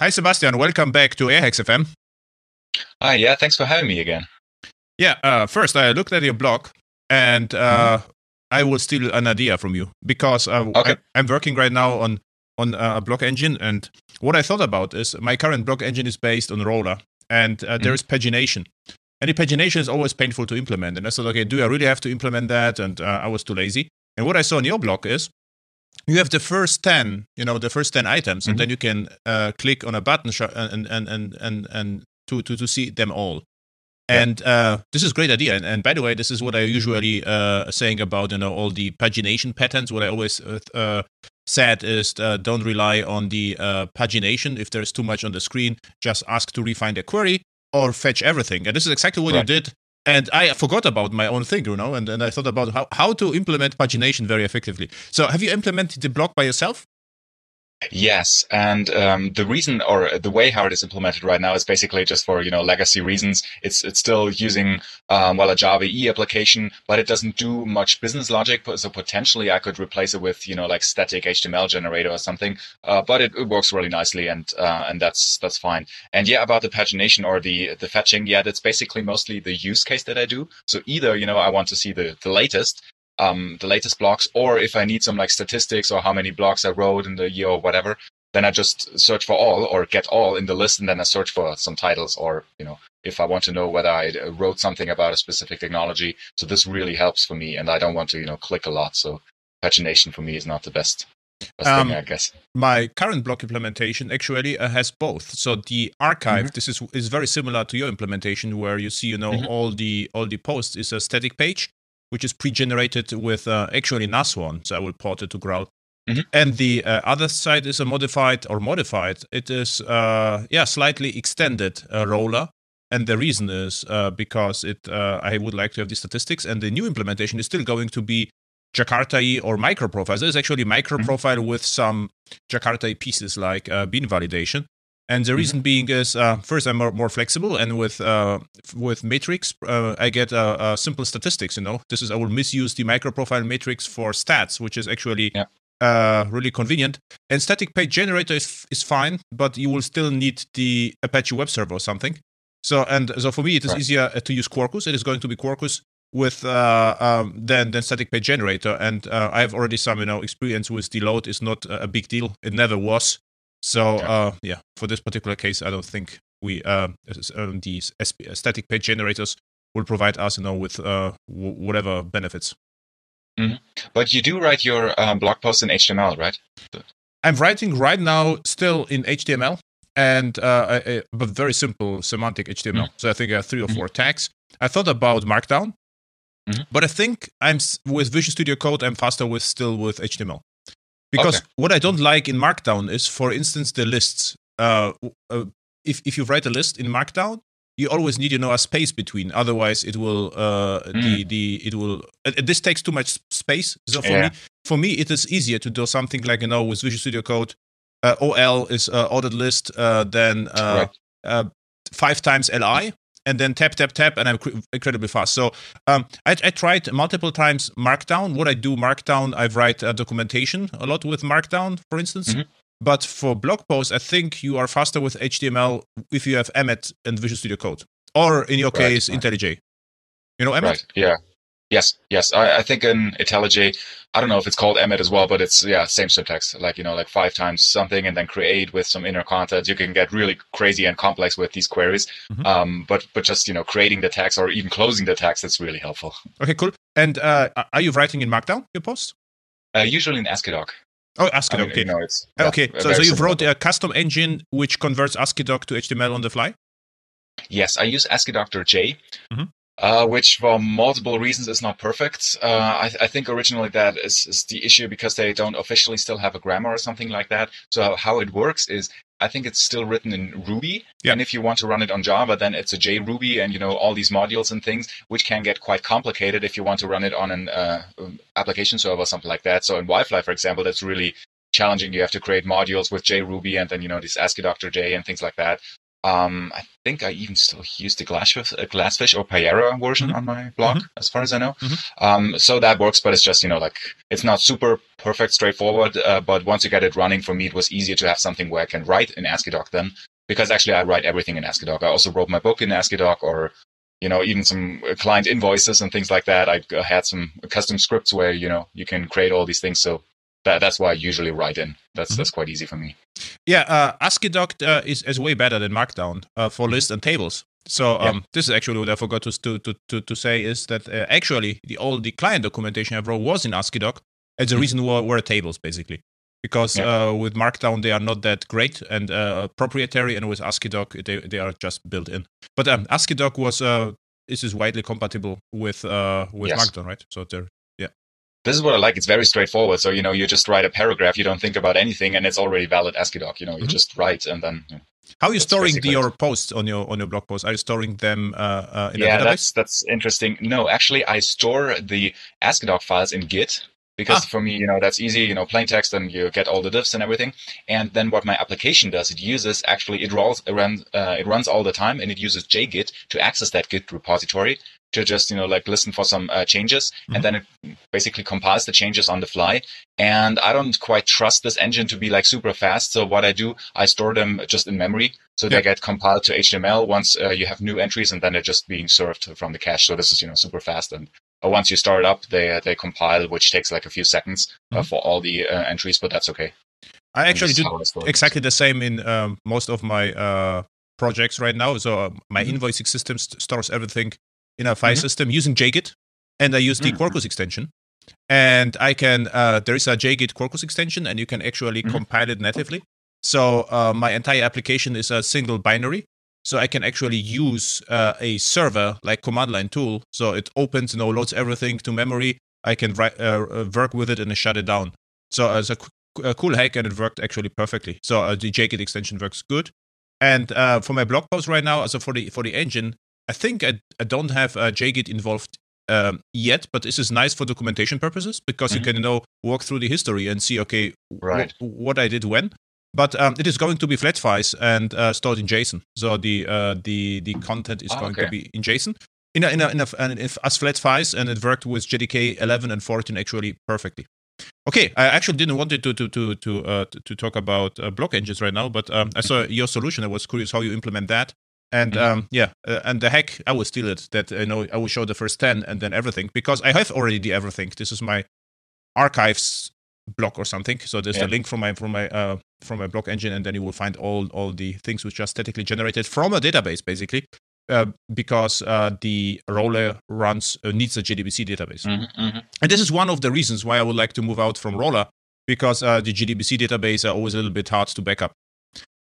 Hi, Sebastian. Welcome back to Airhacks FM. Hi, yeah, thanks for having me again. Yeah, uh, first, I looked at your blog and uh, mm-hmm. I will steal an idea from you because uh, okay. I, am working right now on, on uh, a blog engine. And what I thought about is my current blog engine is based on Roller and uh, mm-hmm. there is pagination. And the pagination is always painful to implement. And I thought, okay, do I really have to implement that? And uh, I was too lazy. And what I saw in your blog is you have the first 10 you know the first 10 items mm-hmm. and then you can uh, click on a button sh- and, and and and and to to, to see them all yeah. and uh, this is a great idea and, and, by the way this is what i usually uh, saying about you know all the pagination patterns what i always uh, uh said is uh, don't rely on the uh, pagination if there's too much on the screen just ask to refine the query or fetch everything and this is exactly what right. you did and I forgot about my own thing, you know, and, and I thought about how, how to implement pagination very effectively. So, have you implemented the blog by yourself? Yes, and um, the reason or the way how it is implemented right now is basically just for you know legacy reasons. It's it's still using um, well a Java E application, but it doesn't do much business logic. So potentially I could replace it with you know like static HTML generator or something. Uh, but it, it, works really nicely, and uh, and that's that's fine. And yeah, about the pagination or the the fetching, yeah, that's basically mostly the use case that I do. So either you know I want to see the the latest, um, the latest blogs, or if I need some like statistics or how many blogs I wrote in the year or whatever, then I just search for all or get all in the list, and then I search for some titles or you know if I want to know whether I wrote something about a specific technology. So this really helps for me, and I don't want to you know click a lot. So pagination for me is not the best. um, thing, I guess. My current blog implementation actually uh, has both. So the archive, mm-hmm. this is is very similar to your implementation, where you see you know mm-hmm. all the all the posts is a static page, which is pre-generated with uh, actually Nashorn. So I will port it to Graal. Mm-hmm. And the uh, other side is a modified or modified. It is uh, yeah slightly extended uh, roller, and the reason is uh, because it uh, I would like to have the statistics, and the new implementation is still going to be Jakarta or micro profile. There is actually micro profile mm-hmm. with some Jakarta pieces like uh, bean validation, and the reason mm-hmm. being is uh, first I'm more, more, flexible, and with uh, with metrics uh, I get uh, uh, simple statistics. You know, this is I will misuse the microprofile metrics for stats, which is actually yeah. Uh, really convenient. And static page generator is is fine, but you will still need the Apache web server or something. So and so for me it is right. easier to use Quarkus. It is going to be Quarkus with um, than than static page generator, and I have already some you know experience with the load. is not a big deal. It never was. So uh, yeah, for this particular case, I don't think we uh, um, these static page generators will provide us, you know, with uh, w- whatever benefits. Mm-hmm. But you do write your um, blog posts in HTML, right? I'm writing right now still in HTML, and uh, a, a, but very simple semantic HTML. Mm-hmm. So I think I 3 or mm-hmm. 4 tags. I thought about Markdown, mm-hmm. but I think I'm with Visual Studio Code. I'm faster with still with HTML. Because okay. what I don't like in Markdown is, for instance, the lists. Uh, uh, if if you write a list in Markdown, you always need you know a space between. Otherwise, it will uh, mm. the the it will. Uh, this takes too much space. So for yeah. me, for me, it is easier to do something like you know with Visual Studio Code. Uh, OL is uh, ordered list, uh, then uh, uh, five times LI, and then tap tap tap and i'm incredibly fast. So um, I, I, tried multiple times markdown. What i do markdown i write uh, documentation a lot with markdown for instance. Mm-hmm. but for blog posts i think you are faster with html if you have emmet and visual studio code or in your right, case intellij. You know emmet right. yeah Yes, yes. I, I think in IntelliJ, I don't know if it's called Emmet as well, but it's yeah, same syntax. Like you know, like five times something and then create with some inner content. You can get really crazy and complex with these queries. Mm-hmm. Um, but but just you know, creating the text or even closing the text, that's really helpful. Okay, cool. And uh, are you writing in Markdown your posts? Uh, usually in AsciiDoc. Oh, AsciiDoc. I mean, okay. You know, it's, yeah, okay. So, so you've wrote a custom engine which converts AsciiDoc to HTML on the fly. Yes, I use AsciiDoctor Mm-hmm uh, which for multiple reasons is not perfect. Uh, I, I, think originally that is, is, the issue because they don't officially still have a grammar or something like that. So how it works is I think it's still written in Ruby. Yeah. And if you want to run it on Java, then it's a JRuby and, you know, all these modules and things, which can get quite complicated if you want to run it on an uh, um, application server or something like that. So in WildFly, for example, that's really challenging. You have to create modules with JRuby and then, you know, this AsciiDoctor J and things like that. Um, I think I even still use the Glassfish, uh, Glassfish or Payara version Mhm. on my blog, Mhm. as far as I know. Mhm. Um, so that works, but it's just you know like it's not super perfect, straightforward. Uh, but once you get it running, for me, it was easier to have something where I can write in AsciiDoc then, because actually I write everything in AsciiDoc. I also wrote my book in AsciiDoc, or you know even some uh, client invoices and things like that. I had some custom scripts where you know you can create all these things. So that, that's why I usually write in. That's Mhm. that's quite easy for me. Yeah, uh, AsciiDoc uh, is, is way better than Markdown uh, for lists and tables. So um, Yeah. this is actually what I forgot to to to, to, say is that uh, actually the all the client documentation I wrote was in AsciiDoc, and the Mhm. reason were, were tables basically. Because uh, with Markdown they are not that great and uh, proprietary, and with AsciiDoc they they are just built in. But um, AsciiDoc was uh, this is widely compatible with uh, with Yes. Markdown, right? So they're this is what I like. It's very straightforward. So, you know, you just write a paragraph, you don't think about anything, and it's already valid AsciiDoc. You know, you Mhm. just write and then. You know. how are you storing the, your posts on your on your blog posts? Are you storing them uh, uh, in yeah, a database? that's that's interesting. No, actually, I store the AsciiDoc files in Git because Ah. for me, you know, that's easy. You know, plain text, and you get all the diffs and everything. And then what my application does, it uses actually it rolls around, uh, it runs all the time, and it uses JGit to access that Git repository to just you know like listen for some uh, changes, Mhm. and then it basically compiles the changes on the fly. And I don't quite trust this engine to be like super fast. So what I do, I store them just in memory. So Yeah. they get compiled to HTML once uh, you have new entries and then they're just being served from the cache. So this is, you know, super fast. And uh, once you start up, they, uh, they compile, which takes like a few seconds uh, Mhm. for all the uh, entries, but that's okay. I actually do is how I store it. exactly the same in um, most of my uh, projects right now. So uh, my Mhm. invoicing system st- stores everything in a file Mhm. system using JGit, and I use the Mhm. Quarkus extension. And I can uh, there is a JGit Quarkus extension, and you can actually Mhm. compile it natively. So uh, my entire application is a single binary. So I can actually use uh, a server like command line tool. So it opens, you know, loads everything to memory. I can write, uh, uh, work with it and shut it down. So it's a, a cool hack, and it worked actually perfectly. So uh, the JGit extension works good. And uh, for my blog post right now, also for the for the engine, I think I, I don't have uh, JGit involved um, yet, but this is nice for documentation purposes because Mhm. you can you know walk through the history and see okay wh- Right. what I did when. But um, it is going to be flat files and uh, stored in JSON. So the uh, the the content is Ah, going to be in JSON in a, in a, in a, as flat files, and it worked with JDK 11 and 14 actually perfectly. Okay, I actually didn't want to to to to uh, to, to talk about uh, blog engines right now, but um, I saw your solution. I was curious how you implement that. And Mhm. um, yeah, uh, and the hack I will steal it. That I know I will show the first ten and then everything because I have already the everything. This is my archives blog or something. So there's Yeah. a link from my from my uh, from my blog engine, and then you will find all all the things which are statically generated from a database, basically, uh, because uh, the Roller runs uh, needs a JDBC database. Mhm, mhm. And this is one of the reasons why I would like to move out from Roller, because uh, the JDBC database are always a little bit hard to back up.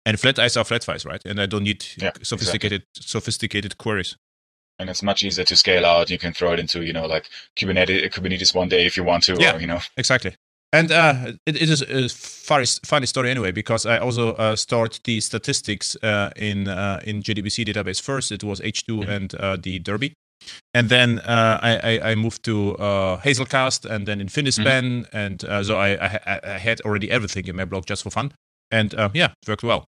And flat files are flat files, right? And I don't need Yeah, sophisticated sophisticated queries. And it's much easier to scale out. You can throw it into, you know, like Kubernetes, Kubernetes one day if you want to, Yeah. or, you know. Exactly. And uh, it, it is a funny, funny story anyway because I also uh, stored the statistics uh, in uh, in JDBC database first. It was H2 Mhm. and uh, the Derby, and then uh, I, I, I moved to uh, Hazelcast and then Infinispan, and uh, so I, I, I had already everything in my blog just for fun, and uh, yeah, it worked well.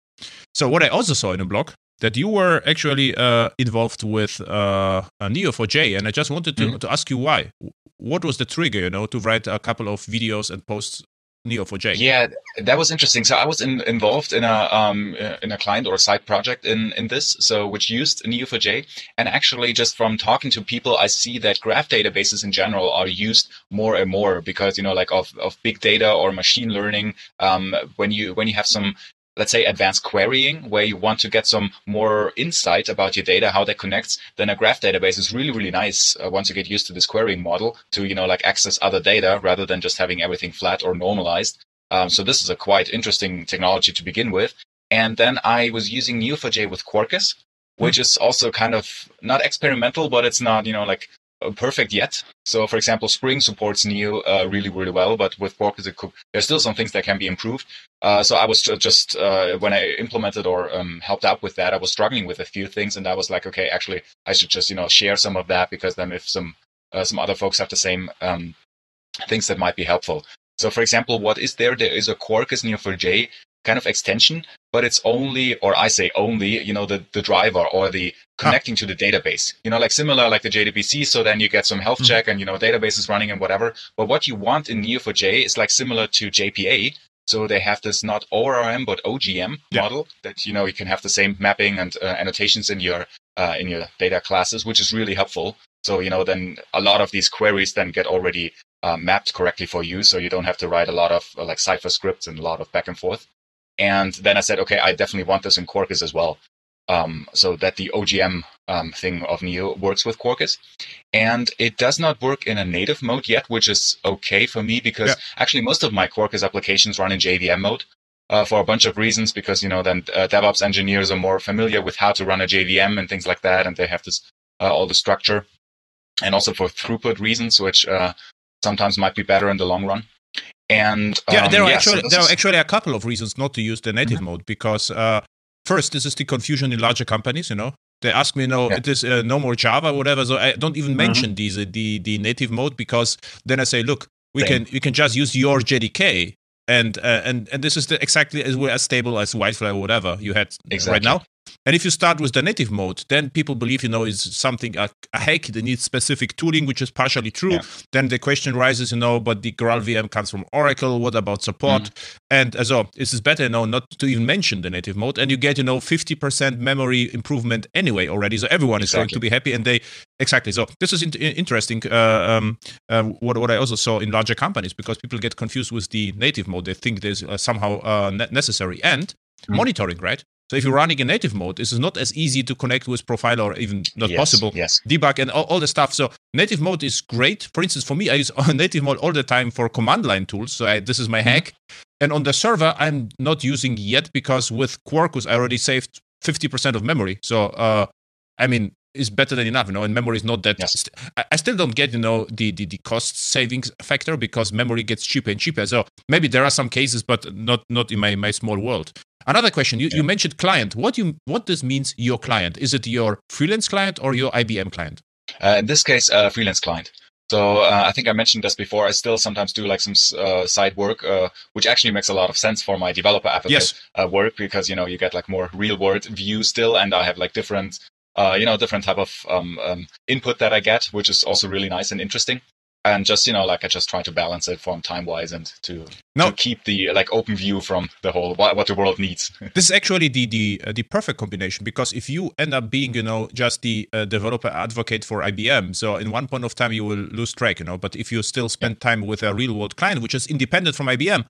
So what I also saw in a blog that you were actually uh, involved with uh, Neo4j, and I just wanted to, Mhm. to ask you why. What was the trigger, you know, to write a couple of videos and post Neo4j? Yeah, that was interesting. So I was in, involved in a um, in a client or a side project in in this, so which used Neo4j, and actually just from talking to people, I see that graph databases in general are used more and more because you know like of of big data or machine learning. Um, when you when you have some let's say advanced querying where you want to get some more insight about your data how that connects then a graph database is really really nice uh, once you get used to this querying model to you know like access other data rather than just having everything flat or normalized. Um, so this is a quite interesting technology to begin with. And then i was using neo4j with quarkus which is also kind of not experimental but it's not you know like perfect yet so for example spring supports neo uh, really really well but with quarkus it could, there's still some things that can be improved uh, so I was just uh, when I implemented or um, helped out with that, I was struggling with a few things, and I was like, okay, actually, I should just you know share some of that because then if some uh, some other folks have the same um, things that might be helpful. So, for example, what is there? There is a Quarkus Neo4j kind of extension, but it's only, or I say only, you know, the, the driver or the connecting to the database, you know, like similar like the JDBC. So then you get some health mm-hmm. check and, you know, database is running and whatever. But what you want in Neo4j is like similar to JPA. So they have this not ORM, but OGM yeah. model that, you know, you can have the same mapping and uh, annotations in your, uh, in your data classes, which is really helpful. So, you know, then a lot of these queries then get already uh, mapped correctly for you. So you don't have to write a lot of uh, like Cypher scripts and a lot of back and forth. And then I said, okay, I definitely want this in Quarkus as well. Um, so that the OGM um, thing of Neo works with Quarkus. And it does not work in a native mode yet, which is okay for me because yeah. actually most of my Quarkus applications run in JVM mode. Uh, for a bunch of reasons, because you know then uh, DevOps engineers are more familiar with how to run a JVM and things like that, and they have this uh, all the structure, and also for throughput reasons, which uh, sometimes might be better in the long run. And um, yeah, there are yeah, actually there are actually a couple of reasons not to use the native mm-hmm. mode because uh, first, this is the confusion in larger companies. You know, they ask me, no, yeah. it is uh, no more Java, whatever. So I don't even mm-hmm. mention these uh, the the native mode because then I say, look, we Same. can we can just use your JDK and uh, and and this is the, exactly as as stable as WildFly or whatever you had exactly. right now. And if you start with the native mode, then people believe, you know, it's something a, a hack that needs specific tooling, which is partially true. Yeah. Then the question rises, you know, but the Graal VM comes from Oracle. What about support? Mm. And uh, so this is better, you know, not to even mention the native mode. And you get, you know, 50% memory improvement anyway already. So everyone is going to be happy. And they, exactly. So this is in- interesting. Uh, um, uh, what, what I also saw in larger companies because people get confused with the native mode. They think there's uh, somehow uh, necessary. And mm. monitoring, right? So if you're running in native mode, this is not as easy to connect with Profiler or even not yes, possible. Yes. Debug and all, all, the stuff. So native mode is great. For instance, for me, I use native mode all the time for command line tools. So I, this is my mm-hmm. hack. And on the server, I'm not using yet because with Quarkus, I already saved 50% of memory. So, uh, I mean, is better than enough, you know, and memory is not that. Yes. St- I still don't get, you know, the, the, the cost savings factor because memory gets cheaper and cheaper. So maybe there are some cases, but not not in my, my small world. Another question: you, yeah. you mentioned client. What you what this means? Your client is it your freelance client or your IBM client? Uh, in this case, a uh, freelance client. So uh, I think I mentioned this before. I still sometimes do like some uh, side work, uh, which actually makes a lot of sense for my developer advocate yes. Uh, work because you know you get like more real world view still, and I have like different, uh, you know, different type of um, um, input that I get, which is also really nice and interesting. And just you know like i just try to balance it from time wise and to, no. to keep the like open view from the whole what, what the world needs. This is actually the the uh, the perfect combination because if you end up being you know just the uh, developer advocate for ibm so in one point of time you will lose track you know but if you still spend time with a real world client which is independent from ibm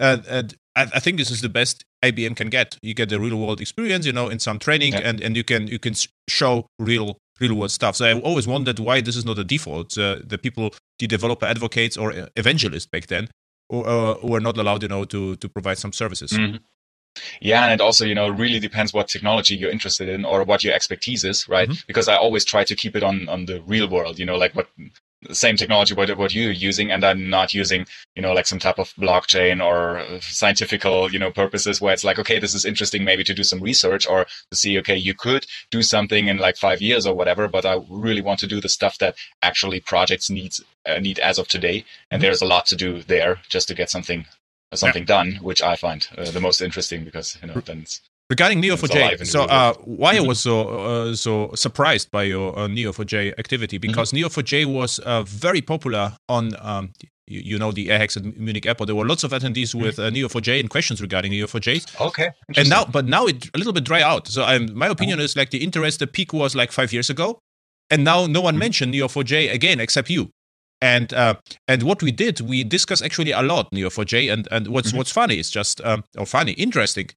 uh, uh I, I, think this is the best IBM can get. You get the real world experience, you know, in some training, yeah. and, and you can you can show real real world stuff. So I always wondered why this is not a default. Uh, the people, the developer advocates or uh, evangelists back then, or, uh, were not allowed, you know, to to provide some services. Mm-hmm. Yeah, and it also, you know, really depends what technology you're interested in or what your expertise is, right? Mm-hmm. Because I always try to keep it on on the real world, you know, like what same technology what, what you're using and I'm not using, you know, like some type of blockchain or scientifical, you know, purposes where it's like, okay, this is interesting maybe to do some research or to see, okay, you could do something in like five years or whatever, but I really want to do the stuff that actually projects needs uh, need as of today. And mm-hmm. there's a lot to do there just to get something something yeah. done, which I find uh, the most interesting because, you know, then it's Regarding Neo4j, so uh, why mm-hmm. I was so uh, so surprised by your uh, Neo4j activity mm-hmm. because mm-hmm. Neo4j was uh, very popular on um, you, you, know the AirHacks at Munich Airport. There were lots of attendees mm-hmm. with uh, Neo4j and questions regarding Neo4j. Okay, and now but now it a little bit dry out. So um, my opinion oh. is like the interest, the peak was like five years ago, and now no one mm-hmm. mentioned Neo4j again except you. And uh, and what we did, we discussed actually a lot Neo4j, and and what's mm-hmm. what's funny is just um, or funny, interesting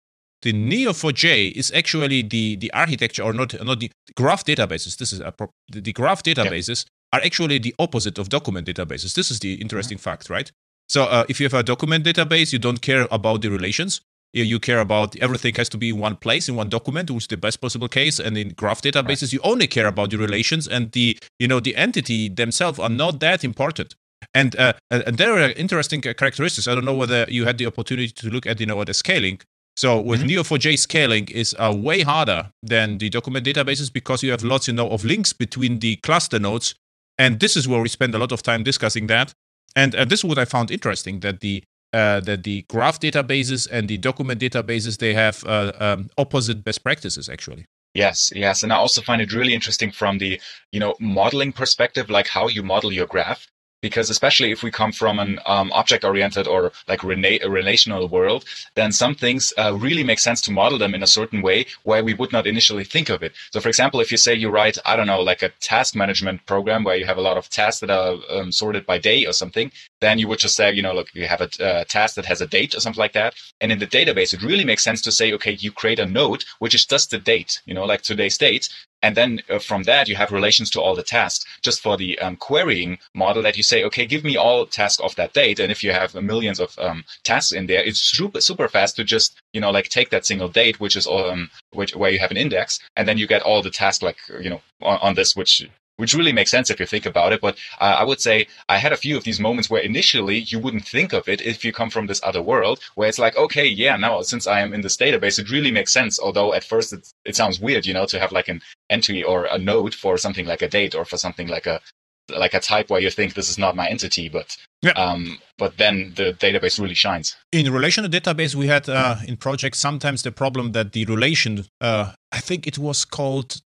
the Neo4j is actually the, the architecture, or not, not the graph databases. This is a pro- the, the graph databases yeah. are actually the opposite of document databases. This is the interesting mm-hmm. fact, right? So uh, if you have a document database, you don't care about the relations. You care about everything has to be in one place in one document, which is the best possible case. And in graph databases, right. you only care about the relations and the you know the entity themselves are not that important. And uh, and there are interesting characteristics. I don't know whether you had the opportunity to look at you know at the scaling. So with mm-hmm. Neo4j scaling is uh, way harder than the document databases because you have lots, you know, of links between the cluster nodes, and this is where we spend a lot of time discussing that. And uh, this is what I found interesting that the uh, that the graph databases and the document databases they have uh, um, opposite best practices actually. Yes, yes, and I also find it really interesting from the you know modeling perspective, like how you model your graph because especially if we come from an um, object-oriented or like rena- relational world, then some things uh, really make sense to model them in a certain way where we would not initially think of it. So, for example, if you say you write, I don't know, like a task management program where you have a lot of tasks that are um, sorted by day or something, then you would just say, you know, look, you have a uh, task that has a date or something like that. And in the database, it really makes sense to say, okay, you create a node which is just the date, you know, like today's date, and then uh, from that, you have relations to all the tasks. Just for the um, querying model that you say, okay, give me all tasks of that date. And if you have millions of um, tasks in there, it's super, super fast to just, you know, like take that single date, which is, um, which, where you have an index, and then you get all the tasks like, you know, on, on this, which which really makes sense if you think about it. But uh, I would say I had a few of these moments where initially you wouldn't think of it if you come from this other world, where it's like, okay, yeah, now since I am in this database, it really makes sense. Although at first it, it sounds weird, you know, to have like an entry or a node for something like a date or for something like a like a type where you think this is not my entity, but yeah. um, but then the database really shines. In relational database, we had uh, in projects sometimes the problem that the relation, uh, I think it was called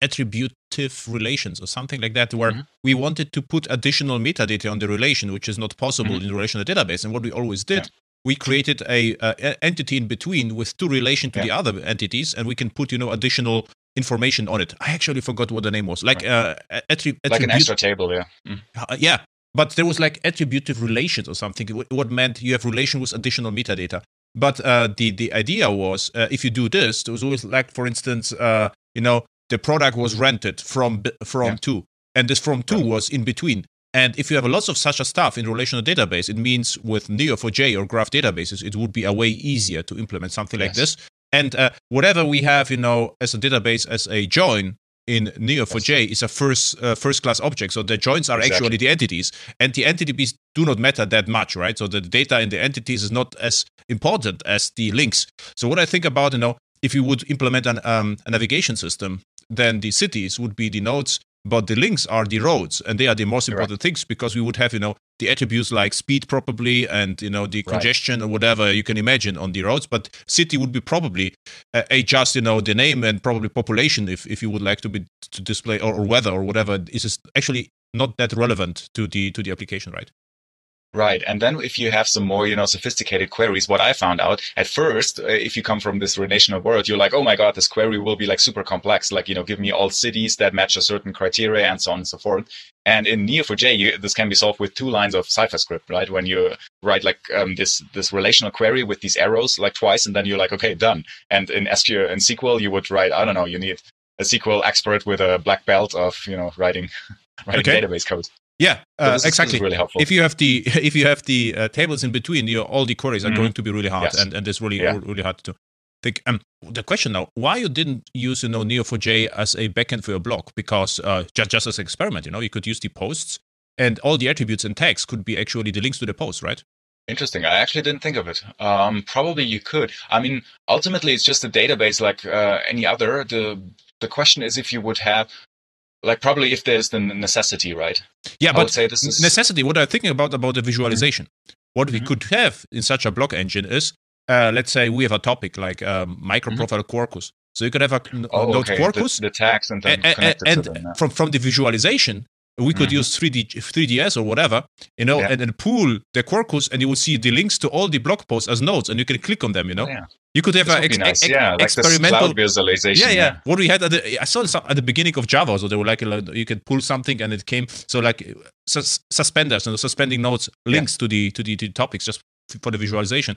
attributive relations or something like that, where mm-hmm. we wanted to put additional metadata on the relation, which is not possible mm-hmm. in relational database. And what we always did, yeah. we created a, a, entity in between with two relation to yeah. the other entities, and we can put you know additional information on it. I actually forgot what the name was, like uh, like an extra table, yeah, mm. uh, yeah. But there was like attributive relations or something. What meant you have relation with additional metadata. But uh, the the idea was uh, if you do this, there was always like, for instance, uh, you know, the product was rented from from yeah. two, and this from two was in between. And if you have a lots of such a stuff in relational database, it means with Neo4j or graph databases, it would be a way easier to implement something yes. like this. And uh, whatever we have, you know, as a database as a join in Neo4j yes. is a first uh, first class object. So the joins are exactly. actually the entities, and the entities do not matter that much, right? So the data in the entities is not as important as the links. So what I think about, you know, if you would implement an, um, a navigation system then the cities would be the nodes but the links are the roads and they are the most important right. things because we would have you know the attributes like speed probably and you know the congestion right. or whatever you can imagine on the roads but city would be probably uh, a just you know the name and probably population if, if you would like to be to display or, or weather or whatever is actually not that relevant to the to the application right Right. And then if you have some more, you know, sophisticated queries, what I found out at first, uh, if you come from this relational world, you're like, oh my God, this query will be like super complex. Like, you know, give me all cities that match a certain criteria and so on and so forth. And in Neo4j, you, this can be solved with two lines of Cypher script, right? When you write like um, this this relational query with these arrows like twice, and then you're like, okay, done. And in SQL in SQL, you would write, I don't know, you need a SQL expert with a black belt of you know writing writing okay. database code. Yeah, uh, exactly. really helpful. If you have the if you have the uh, tables in between, you all the queries are mm-hmm. going to be really hard, yes. and and it's really yeah. really hard to think. Um, the question now, why you didn't use you know Neo4j as a backend for your blog? Because uh, just just as an experiment, you know, you could use the posts, and all the attributes and tags could be actually the links to the posts, right? Interesting. I actually didn't think of it. Um, probably you could. I mean, ultimately, it's just a database like uh, any other. The the question is if you would have like probably if there's the necessity, right? Yeah, I but say this is... necessity. What I'm thinking about about the visualization. Mm-hmm. What we mm-hmm. could have in such a blog engine is, uh, let's say we have a topic like um, microprofile mm-hmm. Quarkus. So you could have a, oh, node okay. Quarkus, the, the tags, and then and, and, them, yeah. from from the visualization, we could mm-hmm. use 3D 3ds or whatever, you know, yeah. and then pull the Quarkus, and you will see the links to all the blog posts as nodes, and you can click on them. You know, yeah. You could have an ex- nice. ex- yeah, like experimental visualization. Yeah, yeah, yeah. What we had at the, I saw this at the beginning of Java, so they were like you could pull something and it came. So like sus- suspenders and suspending nodes links to the to the, to the topics just for the visualization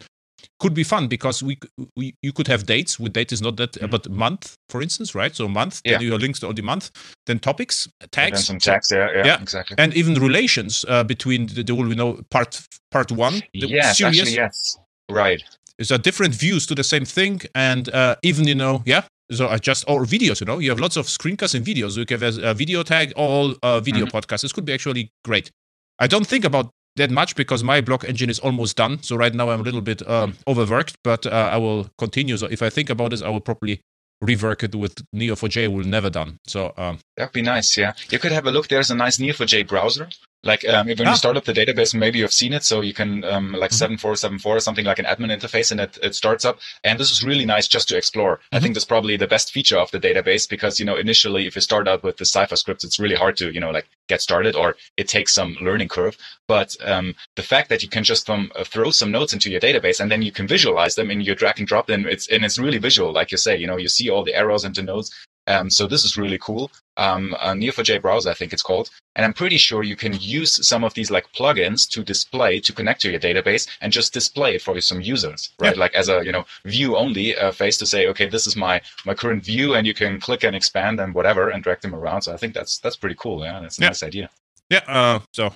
could be fun because we, we you could have dates with date is not that mm-hmm. but month for instance right so month yeah. then you have links to all the month then topics tags and some tags yeah, yeah, yeah exactly and even relations uh, between the, the you know part part one the yes series, actually yes right there's a different views to the same thing, and uh, even you know, yeah. So I just or videos, you know, you have lots of screencasts and videos. You can have a video tag, all uh, video mm-hmm. podcasts. This could be actually great. I don't think about that much because my blog engine is almost done. So right now I'm a little bit um, overworked, but uh, I will continue. So if I think about this, I will probably rework it with Neo4j. Will never done. So um, that'd be nice. Yeah, you could have a look. There's a nice Neo4j browser Like um, when ah. you start up the database, maybe you've seen it, so you can um, like mm-hmm. seven four seven four something like an admin interface, and it, it starts up. And this is really nice just to explore. Mm-hmm. I think that's probably the best feature of the database because you know initially if you start out with the Cypher scripts, it's really hard to you know like get started or it takes some learning curve. But um, the fact that you can just um, uh, throw some nodes into your database and then you can visualize them and you drag and drop them, it's and it's really visual, like you say. You know, you see all the arrows into nodes, um, so this is really cool. Um, uh, Neo4j browser, I think it's called. And I'm pretty sure you can use some of these like plugins to display, to connect to your database and just display it for some users, right? Like as a, you know, view only uh, face to say, okay, this is my, my current view and you can click and expand and whatever and drag them around. So I think that's, that's pretty cool. Yeah. That's a nice idea. Yeah. Uh, so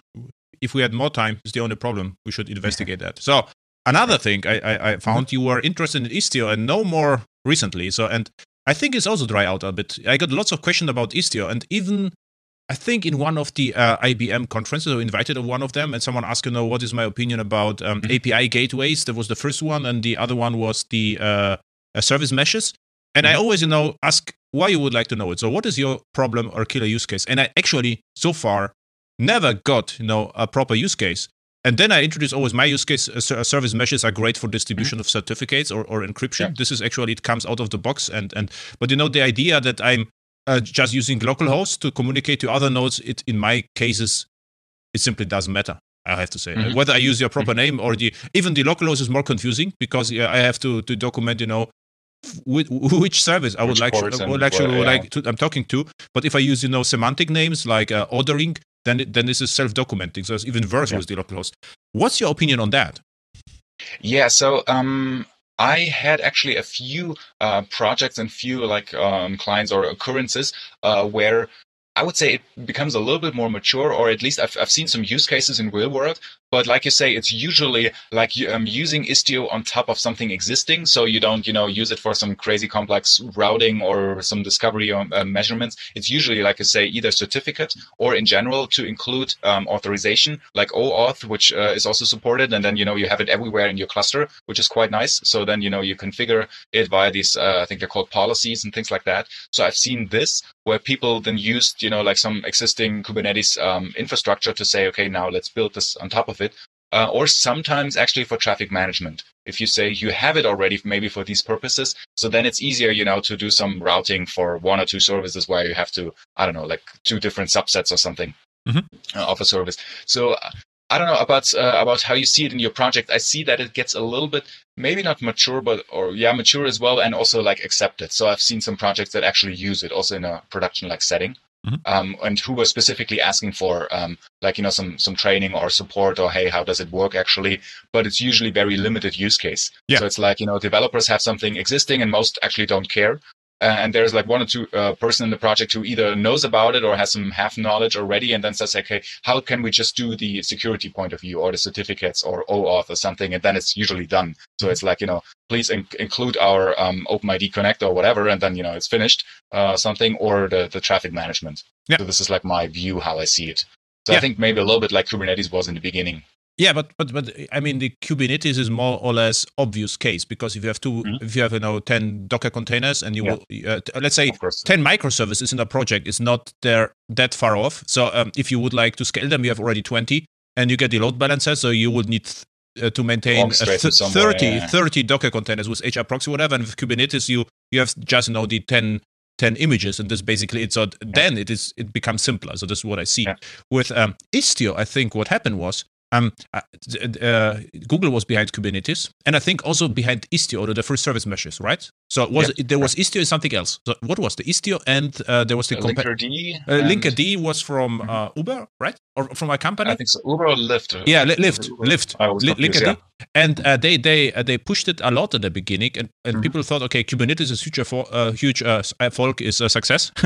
if we had more time, it's the only problem. We should investigate that. So another thing I, I, I found mm-hmm. you were interested in Istio and no more recently. So, and I think it's also dry out a bit. I got lots of questions about Istio, and even I think in one of the uh, IBM conferences, I invited one of them, and someone asked, you know, what is my opinion about um, mm-hmm. API gateways? That was the first one, and the other one was the uh, uh, service meshes. And I mm-hmm. always, you know, ask why you would like to know it. So, what is your problem or killer use case? And I actually, so far, never got, you know, a proper use case. And then I introduce always my use case. Uh, service meshes are great for distribution mm-hmm. of certificates or, or encryption. Yeah. This is actually it comes out of the box. And and but you know the idea that I'm uh, just using localhost to communicate to other nodes, it in my cases, it simply doesn't matter. I have to say mm-hmm. whether I use your proper mm-hmm. name or the even the localhost is more confusing because yeah, I have to to document you know which, which service I would like, would actually yeah. like to, I'm talking to. But if I use you know semantic names like uh, ordering, then then this is self-documenting. So it's even worse yeah. with the localhost. What's your opinion on that? Yeah, so um, I had actually a few uh, projects and few like um, clients or occurrences uh, where I would say it becomes a little bit more mature, or at least I've, I've seen some use cases in real world. But like you say, it's usually like um, using Istio on top of something existing. So you don't, you know, use it for some crazy complex routing or some discovery or uh, measurements. It's usually, like you say, either certificate or in general to include um, authorization, like OAuth, which uh, is also supported. And then, you know, you have it everywhere in your cluster, which is quite nice. So then, you know, you configure it via these, uh, I think they're called policies and things like that. So I've seen this where people then used, you know, like some existing Kubernetes um, infrastructure to say, okay, now let's build this on top of it. Uh, or sometimes actually for traffic management. If you say you have it already, maybe for these purposes, so then it's easier, you know, to do some routing for one or two services where you have to, I don't know, like two different subsets or something mm-hmm. uh, of a service. So uh, I don't know about uh, about how you see it in your project. I see that it gets a little bit maybe not mature, but or yeah, mature as well, and also like accepted. So I've seen some projects that actually use it also in a production like setting. Mm-hmm. Um, and who were specifically asking for um, like you know some some training or support or hey how does it work actually but it's usually very limited use case yeah. so it's like you know developers have something existing and most actually don't care and there's like one or two uh, person in the project who either knows about it or has some half knowledge already and then says okay how can we just do the security point of view or the certificates or OAuth or something? And then it's usually done. So it's like you know please in- include our um, OpenID Connect or whatever and then you know it's finished uh, something or the, the traffic management. Yeah. so this is like my view how I see it. So yeah. I think maybe a little bit like Kubernetes was in the beginning yeah, but but but I mean the Kubernetes is more or less obvious case because if you have 2 mm-hmm. if you have you know ten Docker containers and you yeah. will uh, let's say ten microservices in a project is not there that far off. So um, if you would like to scale them, you have already twenty, and you get the load balancer, so you would need uh, to maintain th- 30, yeah. 30 Docker containers with HAProxy whatever. And with Kubernetes, you you have just you know the 10, 10 images, and this basically it's so yeah. then it is it becomes simpler. So this is what I see with um, Istio. I think what happened was um, uh, uh, Google was behind Kubernetes, and I think also behind Istio, or the first service meshes, right? So was yeah, there was Istio and something else? So what was the Istio and uh, there was the compa- Linkerd. Uh, Linkerd was from mm-hmm. uh, Uber, right? Or from a company? I think so. Uber or Lyft. Yeah, Lyft, Lyft, Linkerd, yeah. and uh, they they uh, they pushed it a lot at the beginning, and, and mm-hmm. people thought, okay, Kubernetes is huge, uh, huge uh, folk is a success,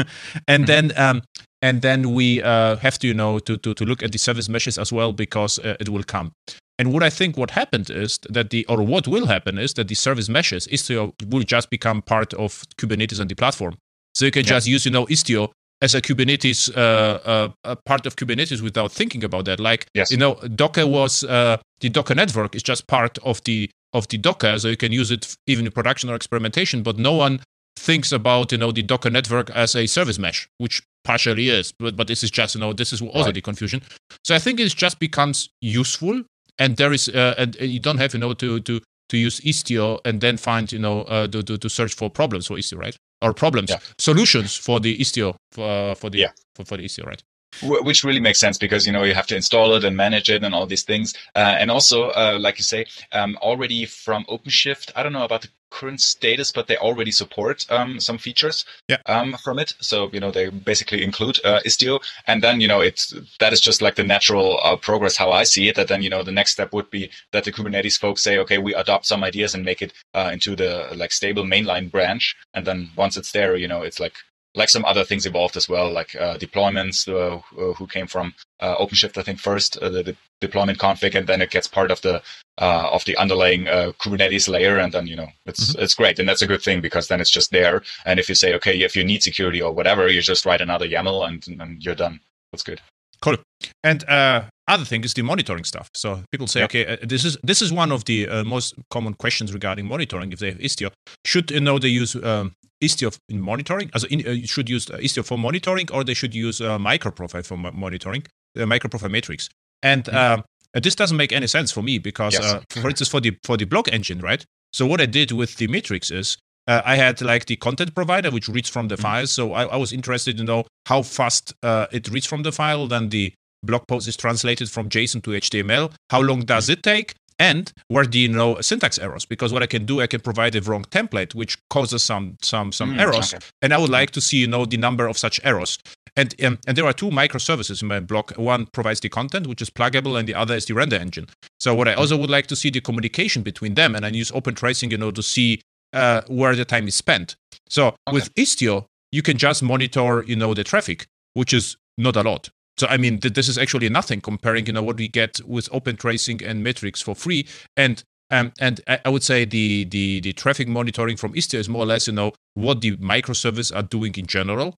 and mm-hmm. then um, and then we uh, have to you know to, to to look at the service meshes as well because uh, it will come and what i think what happened is that the or what will happen is that the service meshes istio will just become part of kubernetes and the platform so you can yeah. just use you know istio as a kubernetes uh, uh a part of kubernetes without thinking about that like yes. you know docker was uh, the docker network is just part of the of the docker so you can use it even in production or experimentation but no one thinks about you know the docker network as a service mesh which partially is, but, but this is just you know this is also Right. the confusion. So I think it just becomes useful, and there is uh, and you don't have you know to to to use Istio and then find you know uh, to, to to search for problems for Istio, right? Or problems, Yeah. solutions for the Istio for uh, for the Yeah. for, for the Istio, right? Wh- which really makes sense because you know you have to install it and manage it and all these things. Uh, and also uh, like you say um, already from openshift i don't know about the current status but they already support um, some features Yeah. um, from it. So you know they basically include uh, istio. And then you know it's that is just like the natural uh, progress how i see it that then you know the next step would be that the kubernetes folks say okay we adopt some ideas and make it uh, into the like stable mainline branch. And then once it's there you know it's like like some other things evolved as well, like uh, deployments uh, who came from uh, OpenShift, I think first uh, the, the deployment config, and then it gets part of the uh, of the underlying uh, Kubernetes layer, and then you know it's it's great, and that's a good thing because then it's just there. And if you say okay, if you need security or whatever, you just write another YAML and and you're done. That's good. Cool. And uh, other thing is the monitoring stuff. So people say, Yeah. okay, uh, this is this is one of the uh, most common questions regarding monitoring. If they have Istio, should you know they use um, Istio in monitoring? Also, in, uh, you should use uh, Istio for monitoring, or they should use uh, microprofile for mo- monitoring, uh, microprofile metrics. And um, uh, this doesn't make any sense for me because, Yes. uh, for instance, for the for the blog engine, right? So what I did with the metrics is uh, I had like the content provider which reads from the Mhm. files. So I, I was interested to know how fast uh, it reads from the file. Then the blog post is translated from JSON to HTML. How long does it take? And where do you know syntax errors? Because what I can do, I can provide a wrong template, which causes some some some Mm, errors. okay. And I would like to see you know the number of such errors. And um, and there are two microservices in my blog. One provides the content, which is pluggable, and the other is the render engine. So what I also would like to see the communication between them, and I use open tracing, you know, to see uh, where the time is spent. So with Istio, you can just monitor, you know, the traffic, which is not a lot. So I mean, th- this is actually nothing comparing, you know, what we get with open tracing and metrics for free. And um, and I, I would say the the the traffic monitoring from Istio is more or less, you know, what the microservices are doing in general.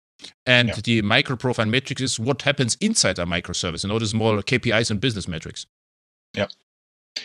And Yeah. the microprofile metrics is what happens inside a microservice. You know, the small KPIs and business metrics. Yeah,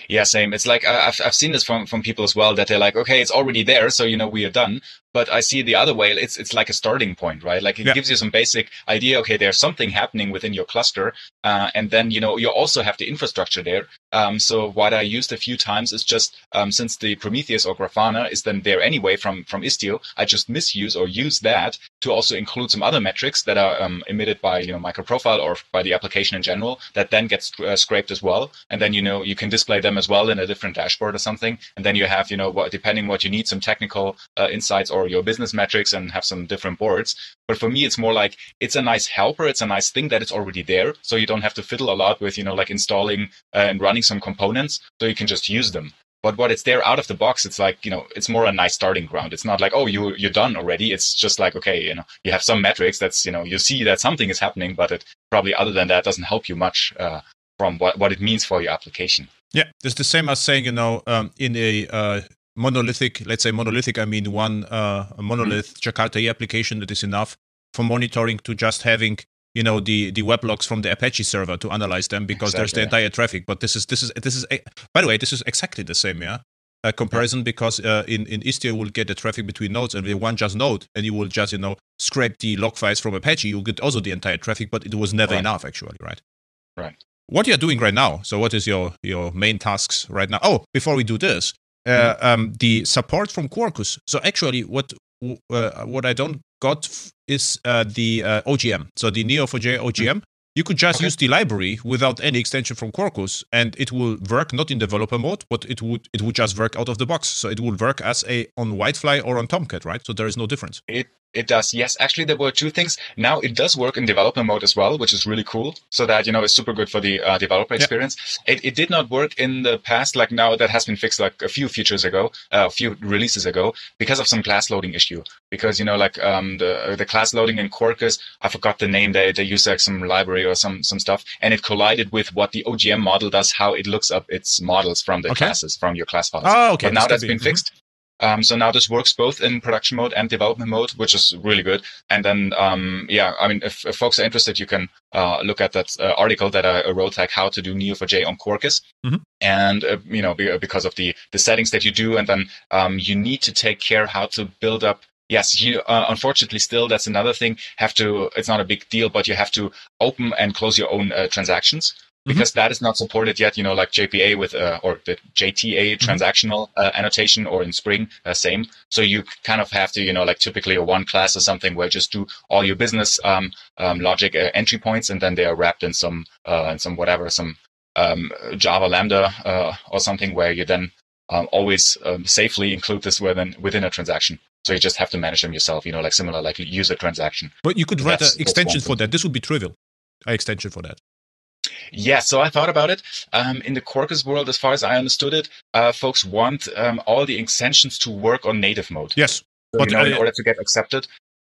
Yeah, same. It's like I've I've seen this from from people as well that they're like, okay, it's already there, so you know we are done. But I see the other way. It's it's like a starting point, right? Like it Yeah. gives you some basic idea. Okay, there's something happening within your cluster, uh, and then you know you also have the infrastructure there. Um, so what I used a few times is just um, since the Prometheus or Grafana is then there anyway from from Istio, I just misuse or use that to also include some other metrics that are um, emitted by you know microprofile or by the application in general that then gets uh, scraped as well, and then you know you can display them as well in a different dashboard or something, and then you have you know what depending what you need some technical uh, insights or your business metrics and have some different boards. But for me, it's more like it's a nice helper, it's a nice thing that it's already there, so you don't have to fiddle a lot with you know like installing uh, and running some components, so you can just use them. But what it's there out of the box, it's like you know, it's more a nice starting ground. It's not like oh, you you're done already. It's just like okay, you know, you have some metrics that's you know you see that something is happening, but it probably other than that doesn't help you much uh, from what what it means for your application. Yeah, it's the same as saying, you know, um, in a uh, monolithic, let's say monolithic, I mean one uh, monolith Jakarta E application that is enough for monitoring to just having, you know, the the web logs from the Apache server to analyze them because there's the entire traffic. But this is this is this is a- by the way, this is exactly the same, yeah. A comparison because uh, in in Istio you will get the traffic between nodes and with one just node and you will just you know scrape the log files from Apache you get also the entire traffic but it was never Right. enough actually right Right. what you're doing right now so what is your your main tasks right now oh before we do this uh, um, the support from quarkus. So actually what uh, what i don't got f- is uh, the uh, ogm so the neo4j ogm you could just Okay. use the library without any extension from quarkus and it will work not in developer mode but it would it would just work out of the box. So it will work as a on WildFly or on tomcat right? So there is no difference. It it does. Yes, actually, there were two things. Now it does work in developer mode as well, which is really cool. So that you know it's super good for the uh, developer Yeah. experience. It, it did not work in the past. Like now, that has been fixed like a few features ago, uh, a few releases ago, because of some class loading issue. Because you know, like um, the the class loading in Quarkus, I forgot the name. They they use like some library or some some stuff, and it collided with what the OGM model does, how it looks up its models from the Okay. classes from your class files. oh okay But now that's been be- fixed. Um, so now this works both in production mode and development mode, which is really good. And then, um, yeah, I mean, if, if folks are interested, you can uh, look at that uh, article that I wrote, like how to do Neo4j on Quarkus. Mhm. And uh, you know, because of the the settings that you do, and then um, you need to take care how to build up Yes, you uh, unfortunately still that's another thing. Have to. It's not a big deal, but you have to open and close your own uh, transactions because mm-hmm. that is not supported yet. You know, like JPA with uh, or the JTA mm-hmm. transactional uh, annotation, or in Spring, uh, same. So you kind of have to, you know, like typically a one class or something where just do all your business um, um, logic uh, entry points, and then they are wrapped in some uh, in some whatever some um, Java Lambda uh, or something where you then um, always um, safely include this within within a transaction. So you just have to manage them yourself. You know, like similar like user transaction. But you could write an extension for that. This would be trivial. An extension for that. Yeah, so I thought about it. Um, in the Quarkus world, as far as I understood it, uh, folks want um, all the extensions to work on native mode. Yes. So, but you know, in order to get accepted,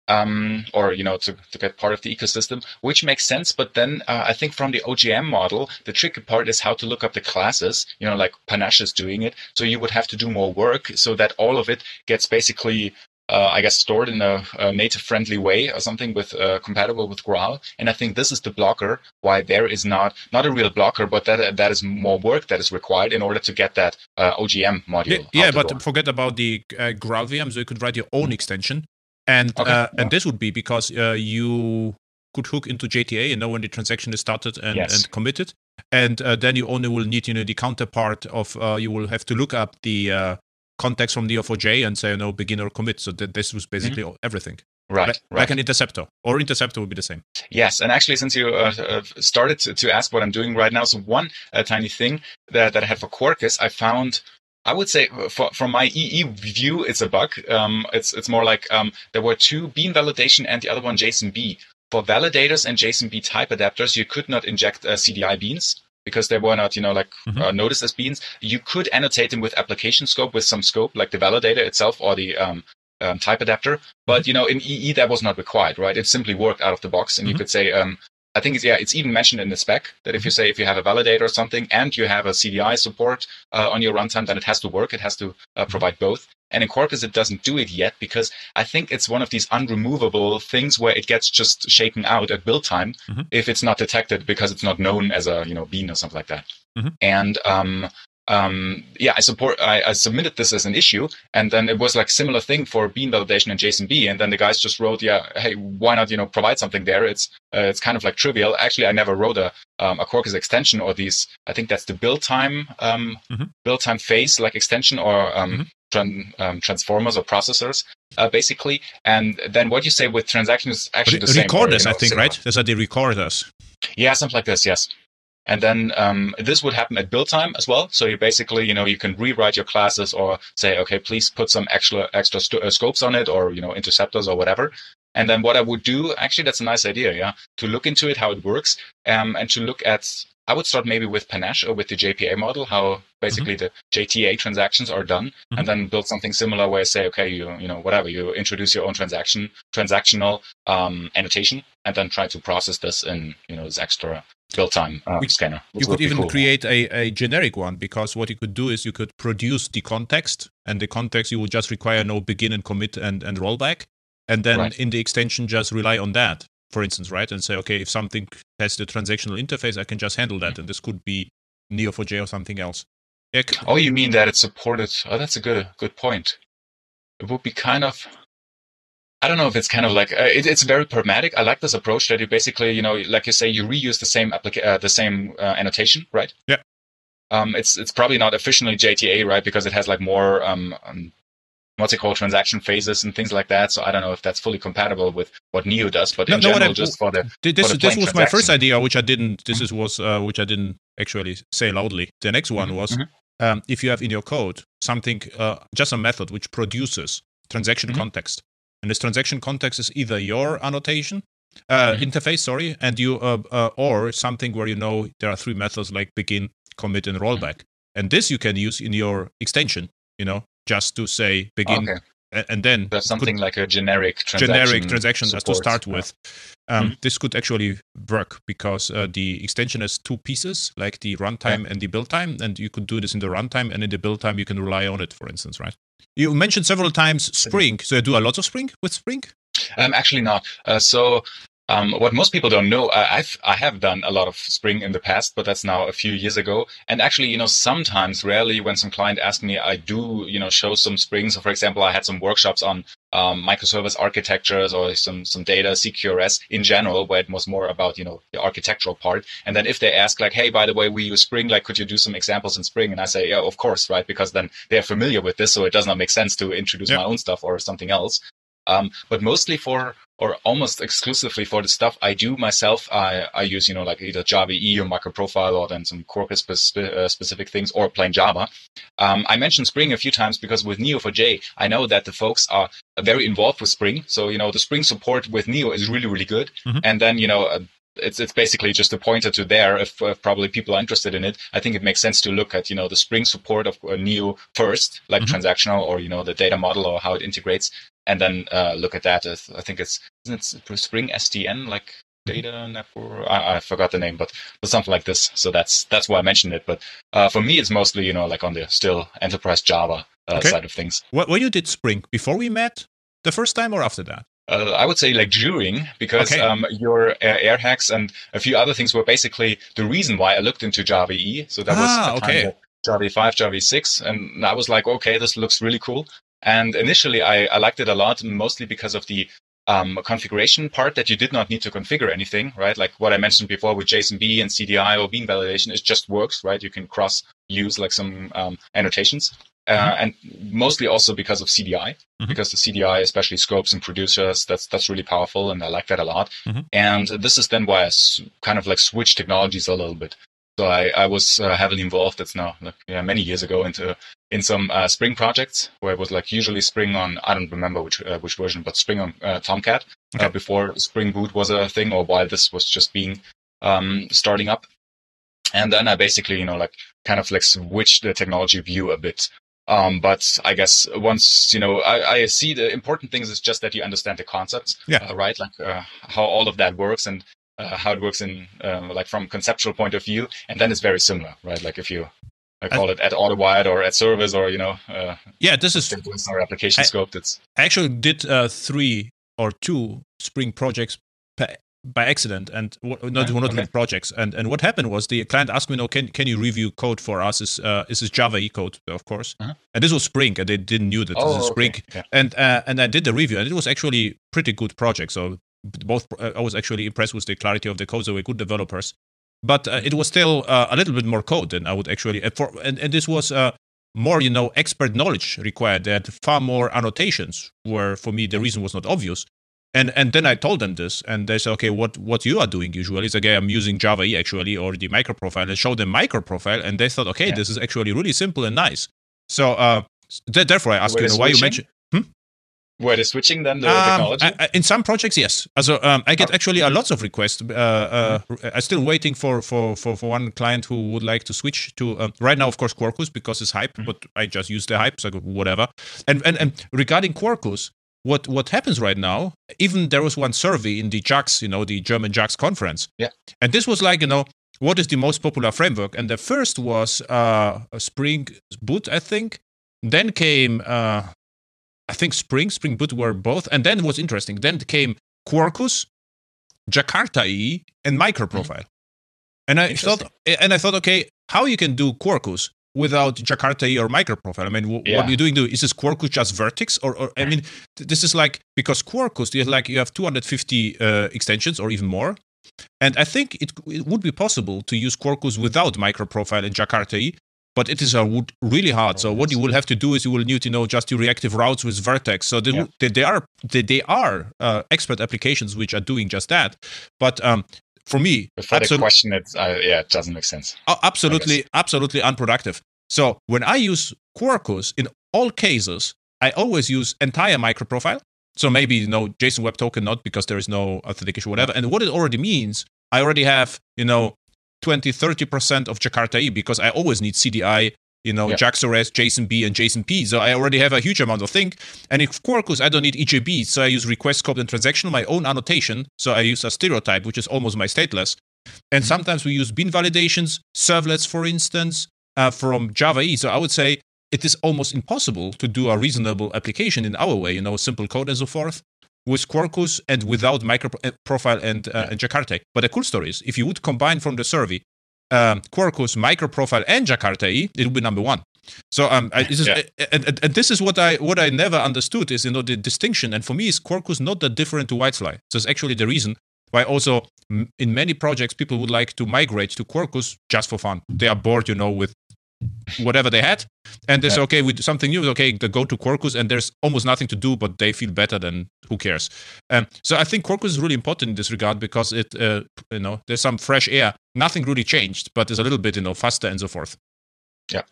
um, or you know, to, to get part of the ecosystem, which makes sense. But then uh, I think from the OGM model, the tricky part is how to look up the classes. You know, like Panache is doing it, so you would have to do more work so that all of it gets basically uh, I guess, stored in a, a native-friendly way or something with uh, compatible with Graal. And I think this is the blocker why there is not not a real blocker, but that that is more work that is required in order to get that uh, OGM module. Yeah, yeah but door. forget about the uh, Graal VM. So you could write your own extension, and okay, uh, yeah. and this would be because uh, you could hook into JTA and know when the transaction is started and, yes. and committed. And then you only will need, you know, the counterpart of you will have to look up the context from Neo4j and say, you know, beginner commit. So that this was basically mm-hmm. everything. Right, like, right. Like an interceptor, or interceptor would be the same. Yes, and actually, since you uh, uh, started to, to, ask what I'm doing right now, so one uh, tiny thing that, that I had for Quarkus, I found I would say uh, for, from my EE view, it's a bug. Um, it's it's more like um, there were two bean validation and the other one JSON-B. For validators and JSON-B type adapters, you could not inject uh, CDI beans because they were not, you know, like mm-hmm. uh, noticed as beans. You could annotate them with application scope with some scope, like the validator itself or the um, um, type adapter. But mm-hmm. you know, in EE that was not required, right? It simply worked out of the box, and mm-hmm. you could say, um, I think it's yeah, it's even mentioned in the spec that if you mm-hmm. say if you have a validator or something and you have a CDI support uh, on your runtime, then it has to work. It has to uh, mm-hmm. provide both. And in Quarkus, it doesn't do it yet because I think it's one of these unremovable things where it gets just shaken out at build time mm-hmm. if it's not detected because it's not known as a you know bean or something like that. Mm-hmm. And um, um, yeah, I support. I, I, submitted this as an issue, and then it was like similar thing for bean validation and JSON-B, and then the guys just wrote, yeah, hey, why not you know provide something there? It's uh, it's kind of like trivial. Actually, I never wrote a um, a Quarkus extension or these. I think that's the build time um, mm-hmm. build time phase like extension or um, mm-hmm. tran- um, transformers or processors. Uh, basically, and then what you say with transactions actually but the recorders, same. Recorders, I think, right? Those are the recorders. Yeah, something like this. Yes. And then um, this would happen at build time as well. So you basically, you know, you can rewrite your classes or say, okay, please put some extra extra st- uh, scopes on it, or you know, interceptors or whatever. And then what I would do, actually, that's a nice idea, yeah, to look into it, how it works, um, and to look at. I would start maybe with Panache or with the JPA model, how basically mm-hmm. the JTA transactions are done, mm-hmm. and then build something similar where I say, okay, you you know, whatever, you introduce your own transaction transactional um, annotation, and then try to process this in you know this extra build time uh, scanner. You could even cool. create a, a generic one because what you could do is you could produce the context, and the context you would just require no begin and commit and, and rollback. And then right. in the extension, just rely on that, for instance, right? And say, okay, if something has the transactional interface, I can just handle that. And this could be Neo4j or something else. Oh, you mean that it's supported? Oh, that's a good good point. It would be kind of I don't know if it's kind of like uh, it, it's very pragmatic. I like this approach that you basically, you know, like you say, you reuse the same applica- uh, the same uh, annotation, right? Yeah. Um, it's it's probably not efficiently JTA, right? Because it has like more um, um, what's it called transaction phases and things like that. So I don't know if that's fully compatible with what Neo does, but no, in no, general, I, just for the this, for the this was my first idea, which I didn't. This is was uh, which I didn't actually say loudly. The next one mm-hmm. was mm-hmm. um, if you have in your code something, uh, just a method which produces transaction mm-hmm. context and this transaction context is either your annotation uh, mm-hmm. interface, sorry, and you uh, uh, or something where you know there are three methods like begin, commit, and rollback. And this you can use in your extension, you know, just to say begin, okay. and, then something like a generic transaction generic transaction support. to start with. Um, mm-hmm. This could actually work because uh, the extension has two pieces, like the runtime yeah. and the build time, and you could do this in the runtime, and in the build time you can rely on it, for instance, right? You mentioned several times Spring. So you do a lot of Spring with Spring? Um, actually not. Uh, so Um, what most people don't know, I, I've I have done a lot of Spring in the past, but that's now a few years ago. And actually, you know, sometimes, rarely, when some client asks me, I do, you know, show some Spring. So, for example, I had some workshops on um, microservice architectures or some some data CQRS in general, where it was more about you know the architectural part. And then if they ask like, hey, by the way, we use Spring, like, could you do some examples in Spring? And I say, yeah, of course, right, because then they're familiar with this, so it does not make sense to introduce my own stuff or something else. Um, but mostly for, or almost exclusively for the stuff I do myself, I, I use, you know, like either Java EE or microprofile or then some Quarkus spe- uh, specific things or plain Java. Um, I mentioned Spring a few times because with Neo4j, I know that the folks are very involved with Spring. So, you know, the Spring support with Neo is really, really good. Mm-hmm. And then, you know, uh, it's it's basically just a pointer to there. If, if, probably people are interested in it, I think it makes sense to look at you know the Spring support of uh, Neo first, like mm-hmm. transactional or you know the data model or how it integrates, and then uh, look at that. As, I think it's isn't it Spring SDN like data network. I, I, forgot the name, but but something like this. So that's that's why I mentioned it. But uh, for me, it's mostly you know like on the still enterprise Java uh, okay. side of things. What when you did Spring before we met the first time or after that? Uh, I would say like during, because okay. um, your uh, AirHacks and a few other things were basically the reason why I looked into Java EE. So that ah, was okay. Java 5, Java 6, and I was like, okay, this looks really cool. And initially, I, I liked it a lot, mostly because of the um, configuration part that you did not need to configure anything, right? Like what I mentioned before with JSONB and CDI or bean validation, it just works, right? You can cross use like some um, annotations. Uh, mm-hmm. and mostly also because of CDI, mm-hmm. because the CDI, especially scopes and producers, that's that's really powerful, and I like that a lot. Mm-hmm. And this is then why I s- kind of like switch technologies a little bit. So I, I was uh, heavily involved. It's now like, yeah, many years ago into in some uh, Spring projects where it was like usually Spring on I don't remember which uh, which version, but Spring on uh, Tomcat uh, okay. before Spring Boot was a thing, or while this was just being um, starting up. And then I basically, you know, like kind of like switched the technology view a bit. Um, but I guess once you know, I, I, see the important things is just that you understand the concepts, yeah, uh, right? Like how all of that works and uh, how it works in uh, like from conceptual point of view, and then it's very similar, right? Like if you I call I, it at Autowired or at service or you know uh, yeah this is our application I, scope that's I actually did uh, three or two spring projects by accident and not yeah, one of okay. projects and and what happened was the client asked me no can can you review code for us is uh, this is java e code of course uh-huh. and this was spring and they didn't knew that oh, this is spring okay. yeah. and uh, and i did the review and it was actually pretty good project so both uh, i was actually impressed with the clarity of the code they were good developers but uh, it was still uh, a little bit more code than I would actually. For, and, and this was uh, more, you know, expert knowledge required. They had far more annotations, where for me the reason was not obvious. And and then I told them this, and they said, okay, what what you are doing usually is okay, I'm using Java E actually or the microprofile, and show them microprofile, and they thought, okay, yeah. this is actually really simple and nice. So uh, th- therefore, I asked you know, why you mentioned. Were they switching then the um, technology? I, in some projects, yes. Also, um, I get oh. actually a lots of requests. Uh, uh. I'm still waiting for, for, for, for one client who would like to switch to uh, right now, of course, Quarkus because it's hype, mm-hmm. but I just use the hype, so whatever. And, and and regarding Quarkus, what what happens right now? Even there was one survey in the JAX, you know, the German JAX conference. Yeah. And this was like, you know, what is the most popular framework? And the first was uh, Spring Boot, I think. Then came uh, I think Spring, Spring Boot were both. And then it was interesting. Then came Quarkus, Jakarta E, and Microprofile. Mm-hmm. And I thought, and I thought, okay, how you can do Quarkus without Jakarta E or Microprofile? I mean, w- yeah. what you're doing, do is this Quarkus just Vert.x, or, or I mean, th- this is like because Quarkus, you have like you have 250 uh, extensions or even more, and I think it, it would be possible to use Quarkus without Microprofile and Jakarta E but it is a really hard. So what you will have to do is you will need to know just your reactive routes with Vert.x. So they, yeah. they, they, are they, they are uh, expert applications which are doing just that. But um, for me, for the question, it uh, yeah, it doesn't make sense. absolutely, absolutely unproductive. So when I use Quarkus, in all cases, I always use entire microprofile. So maybe you know JSON Web Token not because there is no authentication, whatever. And what it already means, I already have you know 20, 30% of Jakarta E because I always need CDI, you know, yeah. JAX-RS, JSONB, and JSONP. So I already have a huge amount of thing. And if Quarkus, I don't need EJB. So I use request scope and transactional, my own annotation. So I use a stereotype, which is almost my stateless. And mm-hmm. sometimes we use bean validations, servlets, for instance, uh, from Java E. So I would say it is almost impossible to do a reasonable application in our way, you know, simple code and so forth. With Quarkus and without micro uh, profile and, uh, and Jakarta. But the cool story is, if you would combine from the survey um, Quarkus, micro profile, and Jakarta E, it would be number one. So um, I, this is, yeah. and, and, and, this is what I what I never understood is you know the distinction. And for me, is Quarkus not that different to WildFly? So it's actually the reason why also in many projects people would like to migrate to Quarkus just for fun. They are bored, you know, with whatever they had, and they yeah. say, okay, with something new, okay, they go to Quarkus, and there's almost nothing to do, but they feel better. than who cares? Um, so I think Quarkus is really important in this regard because it, uh, you know, there's some fresh air. Nothing really changed, but it's a little bit, you know, faster and so forth. Yeah.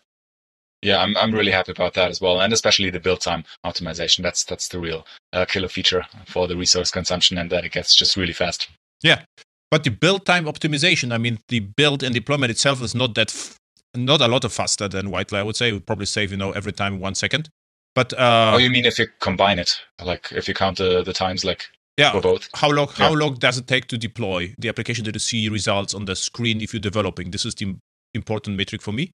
Yeah, I'm I'm really happy about that as well, and especially the build time optimization. That's that's the real uh, killer feature for the resource consumption, and that it gets just really fast. Yeah, but the build time optimization, I mean, the build and deployment itself is not that f- not a lot of faster than WildFly. I would say it would probably save you know every time one second. But uh, oh, you mean if you combine it, like if you count the, the times, like yeah, for both? How long how yeah. long does it take to deploy the application to see results on the screen if you're developing? This is the important metric for me.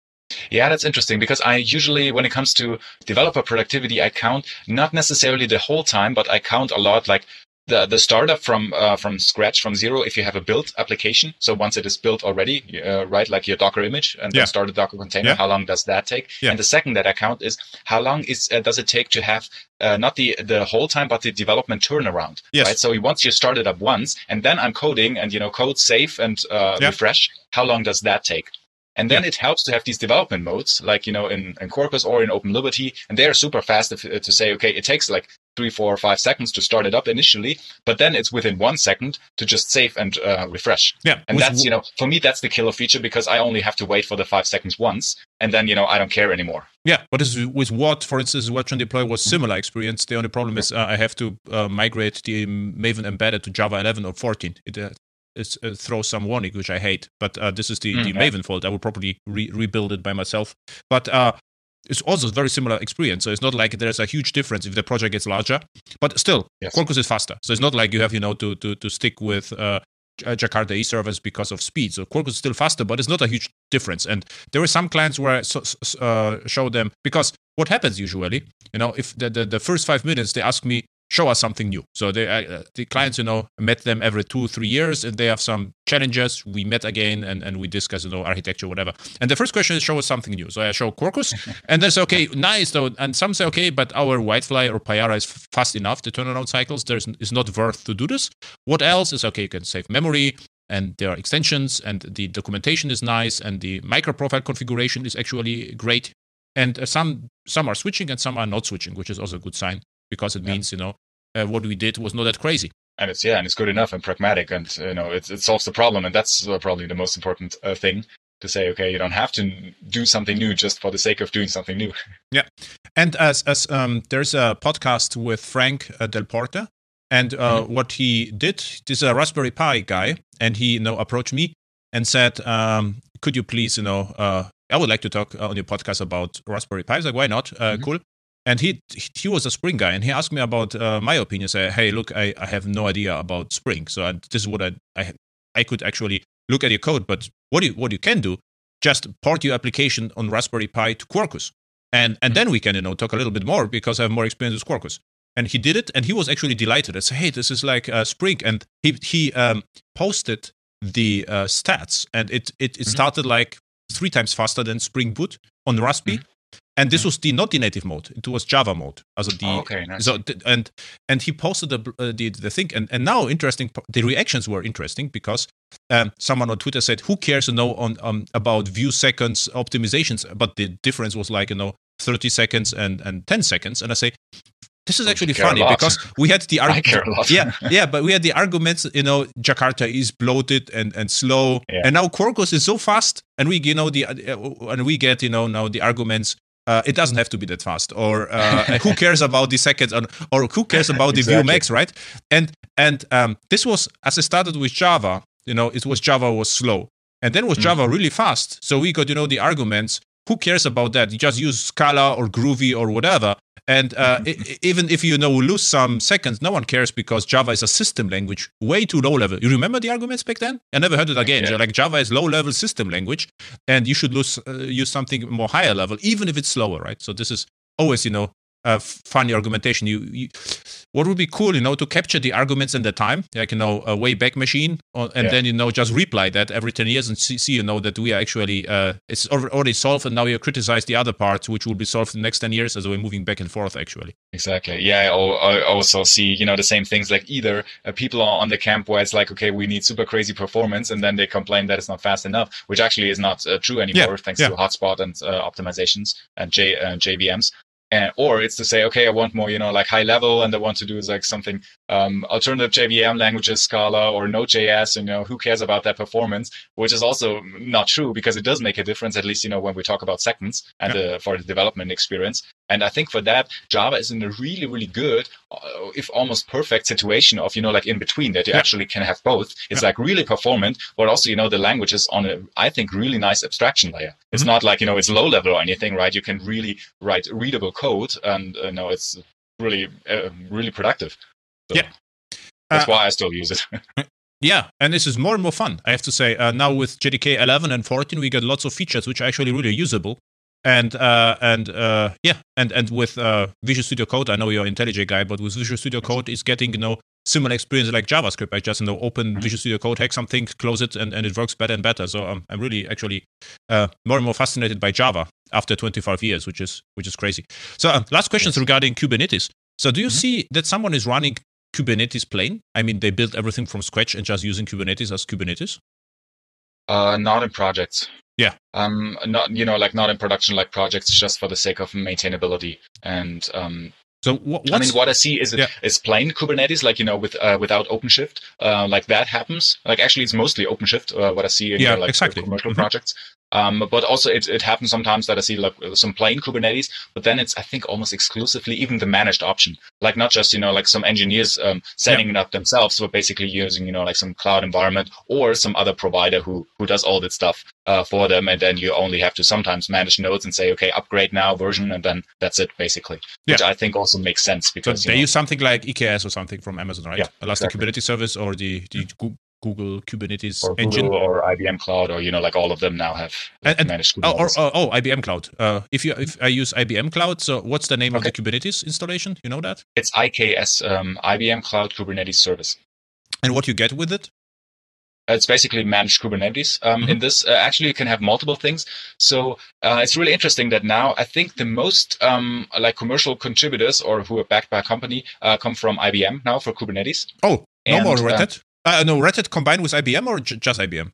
Yeah, that's interesting because I usually, when it comes to developer productivity, I count not necessarily the whole time, but I count a lot like the, the startup from uh, from scratch from zero if you have a built application so once it is built already uh, right like your docker image and yeah. then start a docker container yeah. how long does that take yeah. and the second that i count is how long is uh, does it take to have uh, not the the whole time but the development turnaround yes. right so once you start it up once and then i'm coding and you know code save and uh, refresh how long does that take and then yeah. it helps to have these development modes, like, you know, in, in Quarkus or in Open Liberty. And they're super fast if, to say, okay, it takes like three, four, or five seconds to start it up initially, but then it's within one second to just save and uh, refresh. Yeah. And that's, you know, for me, that's the killer feature because I only have to wait for the five seconds once and then, you know, I don't care anymore. Yeah. But is, with what, for instance, Watch and Deploy was similar experience. The only problem is uh, I have to uh, migrate the Maven embedded to Java 11 or 14. It uh, is, uh, throw some warning, which I hate. But uh, this is the, mm, the Maven fault. I will probably re- rebuild it by myself. But uh, it's also a very similar experience. So it's not like there's a huge difference if the project gets larger, but still, yes. Quarkus is faster. So it's not like you have, you know, to to to stick with uh, Jakarta e service because of speed. So Quarkus is still faster, but it's not a huge difference. And there are some clients where I so, uh, show them because what happens usually, you know, if the, the, the first five minutes they ask me, show us something new. So they, uh, the clients, you know, met them every two, three years, and they have some challenges. We met again, and, and we discuss, you know, architecture, whatever. And the first question is, show us something new. So I show Quarkus, and they say, okay, nice, though. And some say, okay, but our WildFly or Payara is fast enough. The turnaround cycles, there's is not worth to do this. What else is okay? You can save memory. And there are extensions, and the documentation is nice, and the micro profile configuration is actually great. And uh, some some are switching, and some are not switching, which is also a good sign because it yeah. means you know uh, what we did was not that crazy. And it's yeah, and it's good enough and pragmatic, and you know it, it solves the problem, and that's uh, probably the most important uh, thing to say. Okay, you don't have to do something new just for the sake of doing something new. Yeah, and as as um, there's a podcast with Frank uh, Delporte, and uh, mm-hmm. what he did, this is a Raspberry Pi guy, and he you know approached me and said, um, "Could you please, you know, uh, I would like to talk on your podcast about Raspberry Pi." I was like, "Why not? Uh, mm-hmm. Cool." And he he was a Spring guy, and he asked me about uh, my opinion. Say, hey, look, I, I have no idea about Spring, so I, this is what I, I I could actually look at your code. But what you what you can do, just port your application on Raspberry Pi to Quarkus, and and then we can you know talk a little bit more because I have more experience with Quarkus. And he did it, and he was actually delighted. I said, hey, this is like uh, Spring, and he he um, posted the uh, stats, and it it, it mm-hmm. started like three times faster than Spring Boot on Raspberry. Mm-hmm and this was the not the native mode it was java mode also the oh, okay nice. so and and he posted the uh, the, the thing and, and now interesting the reactions were interesting because um, someone on twitter said who cares to know on um, about view seconds optimizations but the difference was like you know 30 seconds and and 10 seconds and i say this is actually funny because we had the argument. yeah, yeah, but we had the arguments. You know, Jakarta is bloated and and slow, yeah. and now Quarkus is so fast, and we you know the uh, and we get you know now the arguments uh, it doesn't have to be that fast. Or uh, who cares about the seconds or, or who cares about the exactly. view max right? And and um, this was as i started with java you know it was java was slow. And then was mm. java really fast. So we got you know the arguments who cares about that you just use scala or groovy or whatever and uh, mm-hmm. even if you know lose some seconds, no one cares because Java is a system language, way too low level. You remember the arguments back then? I never heard it again. Yeah. Like Java is low level system language, and you should lose, uh, use something more higher level, even if it's slower, right? So this is always, you know, uh, funny argumentation. You, you, what would be cool, you know, to capture the arguments in the time, like you know, a way back machine, or, and yeah. then you know just reply that every ten years and see, see you know that we are actually uh, it's already solved, and now you criticize the other parts, which will be solved in the next ten years as we're moving back and forth. Actually, exactly. Yeah, I also see you know the same things like either uh, people are on the camp where it's like okay, we need super crazy performance, and then they complain that it's not fast enough, which actually is not uh, true anymore yeah. thanks yeah. to hotspot and uh, optimizations and J, uh, JVMs and, or it's to say, okay, I want more, you know, like high level, and I want to do is like something um, alternative JVM languages, Scala or Node.js. You know, who cares about that performance? Which is also not true because it does make a difference. At least you know when we talk about seconds and yeah. uh, for the development experience. And I think for that, Java is in a really, really good, uh, if almost perfect situation of, you know, like in between that you yeah. actually can have both. It's yeah. like really performant, but also, you know, the language is on a, I think, really nice abstraction layer. It's mm-hmm. not like, you know, it's low level or anything, right? You can really write readable code and, uh, you know, it's really, uh, really productive. So yeah. That's uh, why I still use it. Yeah, and this is more and more fun. I have to say. Uh, now with JDK 11 and 14, we get lots of features which are actually really usable and uh, and uh, yeah, and and with uh, Visual Studio Code, I know you're an IntelliJ guy, but with Visual Studio Code, is getting you know similar experience like JavaScript. I just you know open mm-hmm. Visual Studio Code, hack something, close it, and, and it works better and better. So um, I'm really actually uh, more and more fascinated by Java after 25 years, which is which is crazy. So um, last questions yes. regarding Kubernetes. So do you mm-hmm. see that someone is running Kubernetes plain? I mean, they built everything from scratch and just using Kubernetes as Kubernetes. Uh, not in projects. Yeah. Um, not you know like not in production like projects just for the sake of maintainability and um. So what, I mean, what I see is yeah. is plain Kubernetes, like you know, with uh, without OpenShift, uh, like that happens. Like actually, it's mostly OpenShift. Uh, what I see in yeah, your, like exactly. commercial mm-hmm. projects. Um, but also it, it happens sometimes that I see like some plain Kubernetes, but then it's, I think almost exclusively even the managed option, like not just, you know, like some engineers, um, setting yeah. it up themselves, but basically using, you know, like some cloud environment or some other provider who, who does all that stuff, uh, for them. And then you only have to sometimes manage nodes and say, okay, upgrade now version. And then that's it basically, yeah. which I think also makes sense because so they know, use something like EKS or something from Amazon, right? Yeah, Elastic exactly. Kubernetes service or the, the Google Kubernetes or engine Google or IBM Cloud, or you know, like all of them now have and, and, managed Kubernetes. Oh, or, oh, oh, IBM Cloud. Uh, if you if I use IBM Cloud, so what's the name okay. of the Kubernetes installation? You know that? It's IKS, um, IBM Cloud Kubernetes Service. And what you get with it? It's basically managed Kubernetes. Um, mm-hmm. In this, uh, actually, you can have multiple things. So uh, it's really interesting that now I think the most um, like commercial contributors or who are backed by a company uh, come from IBM now for Kubernetes. Oh, no and, more Red uh, Hat. Uh, no, Red Hat combined with IBM or j- just IBM?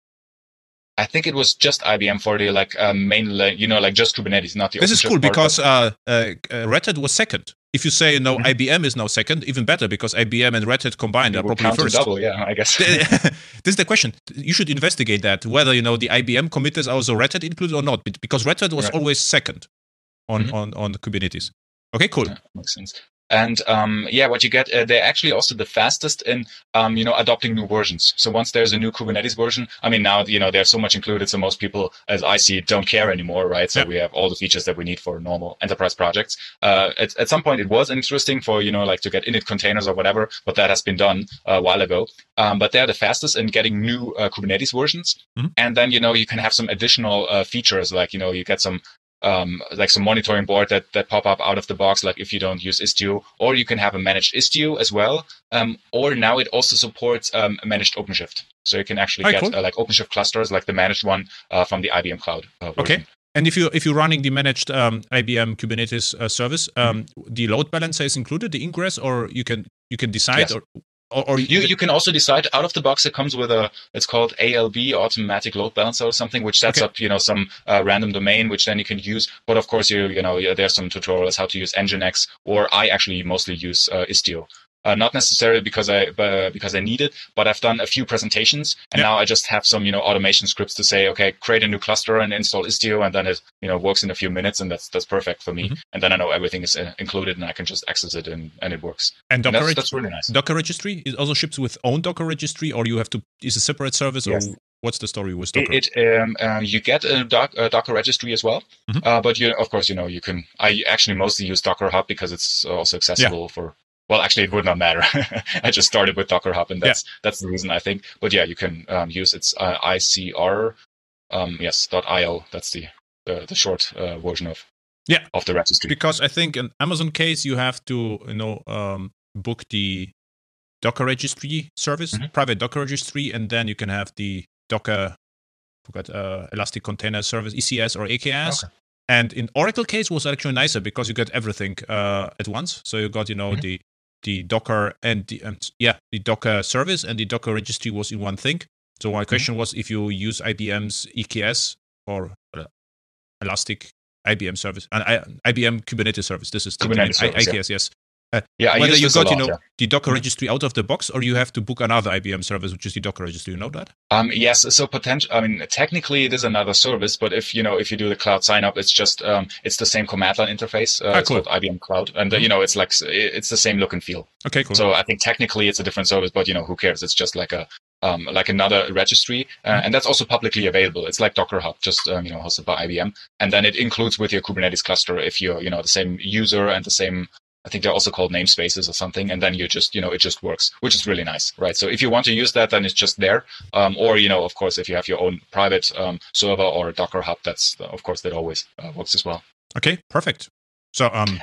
I think it was just IBM for the like uh, main, you know, like just Kubernetes, not the. This is cool because uh, uh, uh, Red Hat was second. If you say no, mm-hmm. IBM is now second, even better because IBM and Red Hat combined are probably first. Double, yeah, I guess. this is the question. You should investigate that whether you know the IBM committers also Red Hat included or not, because Red Hat was right. always second on mm-hmm. on on Kubernetes. Okay, cool. Yeah, makes sense. And um, yeah, what you get, uh, they're actually also the fastest in, um, you know, adopting new versions. So once there's a new Kubernetes version, I mean, now, you know, there's so much included. So most people, as I see it, don't care anymore, right? So yeah. we have all the features that we need for normal enterprise projects. Uh, at, at some point, it was interesting for, you know, like to get init containers or whatever, but that has been done a while ago. Um, but they're the fastest in getting new uh, Kubernetes versions. Mm-hmm. And then, you know, you can have some additional uh, features like, you know, you get some um, like some monitoring board that, that pop up out of the box, like if you don't use Istio, or you can have a managed Istio as well. Um, or now it also supports um, managed OpenShift. So you can actually get cool. uh, like OpenShift clusters, like the managed one uh, from the IBM Cloud. Uh, okay. And if you if you're running the managed um, IBM Kubernetes uh, service, um, mm-hmm. the load balancer is included, the ingress, or you can you can decide, yes. or or, or you, you can also decide out of the box. It comes with a it's called ALB automatic load balancer or something, which sets okay. up you know some uh, random domain, which then you can use. But of course, you you know there's some tutorials how to use Nginx, or I actually mostly use uh, Istio. Uh, not necessarily because I uh, because I need it, but I've done a few presentations, and now I just have some you know automation scripts to say, okay, create a new cluster and install Istio, and then it you know works in a few minutes, and that's that's perfect for me. Mm-hmm. And then I know everything is uh, included, and I can just access it, and, and it works. And Docker, and that's, that's, really nice. Docker registry it also ships with own Docker registry, or you have to is a separate service, yes. or what's the story with Docker? It, it um, uh, you get a, doc, a, Docker registry as well, mm-hmm. uh, but you of course you know you can. I actually mostly use Docker Hub because it's also accessible yeah. for well, actually, it would not matter. I just started with Docker Hub, and that's yeah. that's the reason I think. But yeah, you can um, use its uh, ICR, um, yes, dot .io. That's the the, the short uh, version of yeah. of the registry. Because I think in Amazon case you have to you know um, book the Docker registry service, Mhm. private Docker registry, and then you can have the Docker forgot uh, Elastic Container Service ECS or AKS. Okay. And in Oracle case was actually nicer because you got everything uh, at once. So you got you know Mhm. the the Docker and the and, yeah the Docker service and the Docker registry was in one thing. So Mm-hmm. my question was if you use IBM's EKS or uh, Elastic IBM service and I, IBM Kubernetes service. This is the Kubernetes I, service, yeah. IKS, yes. yeah, I Whether use you got you know yeah. the Docker Mhm. registry out of the box or you have to book another IBM service, which is the Docker registry. You know that? Um, yes, so potential. I mean, technically it is another service, but if you know if you do the cloud sign up, it's just um, it's the same command line interface. Uh, Ah, cool. Mm-hmm. IBM Cloud, and uh, you know it's like it's the same look and feel. Okay, cool. So I think technically it's a different service, but you know who cares? It's just like a um, like another registry, uh, Mm-hmm. and that's also publicly available. It's like Docker Hub, just um, you know hosted by IBM, and then it includes with your Kubernetes cluster if you're you know the same user and the same. I think they're also called namespaces or something, and then you just you know it just works, which is really nice, right? So if you want to use that, then it's just there, um, or you know of course if you have your own private um, server or Docker Hub, that's of course that always uh, works as well. okay, perfect. So um,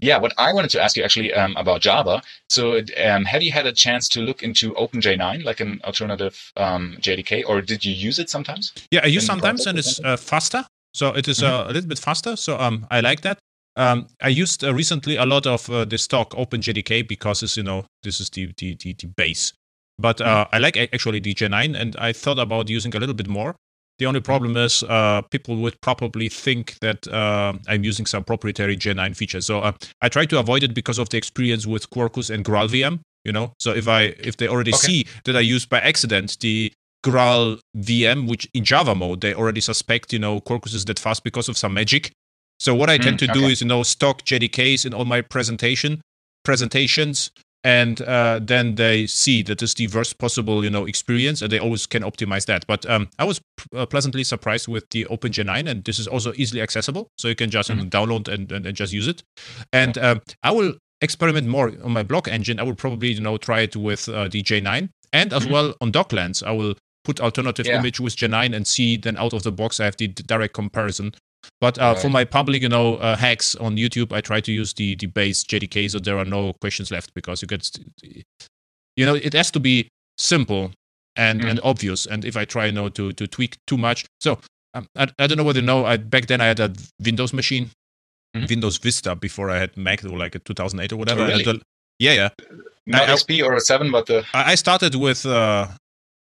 Yeah, what I wanted to ask you actually um, about Java. So, um, have you had a chance to look into OpenJ9, like an alternative um, JDK, or did you use it sometimes? Yeah, I use sometimes, and it's uh, faster. So it is, uh, a little bit faster. So um, I like that. Um, I used uh, recently a lot of uh, the stock OpenJDK because it's you know this is the the the, the base. But Mm-hmm. uh, I like actually the J9, and I thought about using a little bit more. The only problem is uh, people would probably think that uh, I'm using some proprietary J9 features. So uh, I try to avoid it because of the experience with Quarkus and GraalVM. You know, so if I if they already Okay. see that I use by accident the Graal VM, which in Java mode they already suspect, you know, Quarkus is that fast because of some magic. So what I tend Mm, to do okay. is, you know, stock JDKs in all my presentation presentations, and uh, then they see that is the worst possible, you know, experience, and they always can optimize that. But um, I was uh, pleasantly surprised with the OpenJ9, and this is also easily accessible, so you can just know, download and, and, and just use it. And um, I will experiment more on my blog engine. I will probably, you know, try it with uh, the J9, and as Mhm. well on Docklands. I will put alternative Yeah. image with J9 and see then out of the box I have the direct comparison. But uh, for my public, you know, uh, hacks on YouTube, I try to use the the base JDK, so there are no questions left because you get, you know, it has to be simple and, Mm. and obvious. And if I try, you know, to to tweak too much, so um, I, I don't know whether you know. I back then I had a Windows machine, Mhm. Windows Vista before I had Mac, or like a 2008 or whatever. Oh, really? Yeah, yeah. Not I- XP or a seven, but the I I started with uh,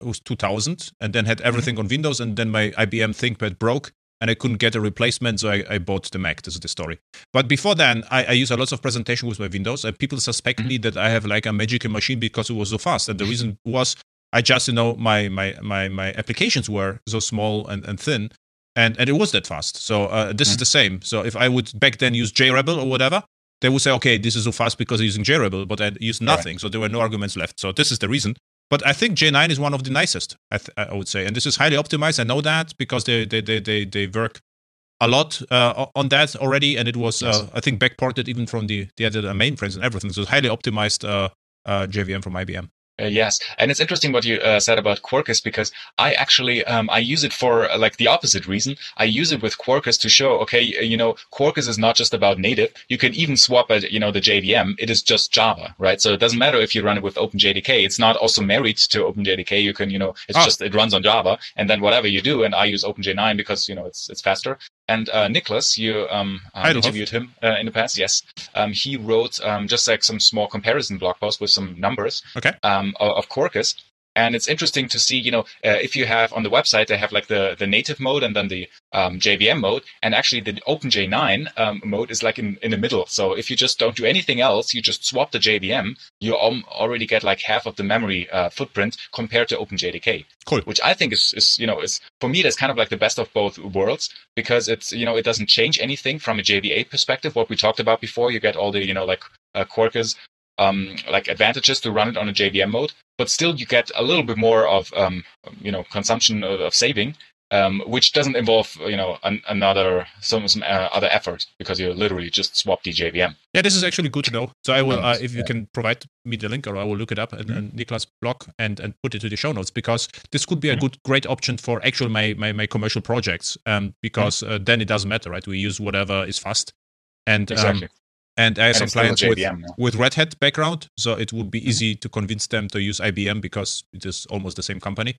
it was 2000, and then had everything Mm-hmm. on Windows, and then my IBM ThinkPad broke, and I couldn't get a replacement, so I, I bought the Mac. This is the story. But before then, I, I use a lot of presentation with my Windows, and people suspect Mm-hmm. me that I have like a magical machine because it was so fast, and the reason was I just you know my my my my applications were so small and, and thin. And, and it was that fast. So uh, this is Mm. the same. So if I would back then use JRebel or whatever, they would say, okay, this is so fast because I'm using JRebel, but I used Right. nothing. So there were no arguments left. So this is the reason. But I think J9 is one of the nicest, I, th- I would say. And this is highly optimized. I know that because they, they, they, they, they work a lot uh, on that already. And it was, Yes. uh, I think, backported even from the, the other mainframes and everything. So it's highly optimized uh, uh, JVM from IBM. Uh, yes, and it's interesting what you uh, said about Quarkus because I actually um, I use it for uh, like the opposite reason. I use it with Quarkus to show, okay, you know, Quarkus is not just about native. You can even swap it, you know, the JVM. It is just Java, right? So it doesn't matter if you run it with OpenJDK. It's not also married to OpenJDK. You can, you know, it's Ah. just it runs on Java, and then whatever you do, and I use OpenJ9 because you know it's it's faster. And uh, Niklas, you um, um, interviewed him uh, in the past. Yes, um, he wrote um, just like some small comparison blog post with some numbers Okay. um, of, of Quarkus. And it's interesting to see, you know, uh, if you have on the website, they have like the, the native mode and then the um, JVM mode. And actually, the OpenJ9 um, mode is like in, in the middle. So if you just don't do anything else, you just swap the JVM, you already get like half of the memory uh, footprint compared to OpenJDK. Cool. Which I think is, is, you know, is for me, that's kind of like the best of both worlds because it's, you know, it doesn't change anything from a JVA perspective. What we talked about before, you get all the, you know, like uh, Quarkus um, like advantages to run it on a JVM mode, but still you get a little bit more of um, you know consumption of, of saving um, which doesn't involve you know an, another some, some uh, other effort because you literally just swap the JVM. Yeah, this is actually good to know. So I will, uh, if you can provide me the link, or I will look it up and, Mm-hmm. and Niklas blog and and put it to the show notes because this could be a Mhm. good, great option for actual my my, my commercial projects. Um, because Mm-hmm. uh, then it doesn't matter, right? We use whatever is fast, and Exactly. And I have some it's still a clients with, with Red Hat background, so it would Mm-hmm. be easy to convince them to use IBM because it is almost the same company.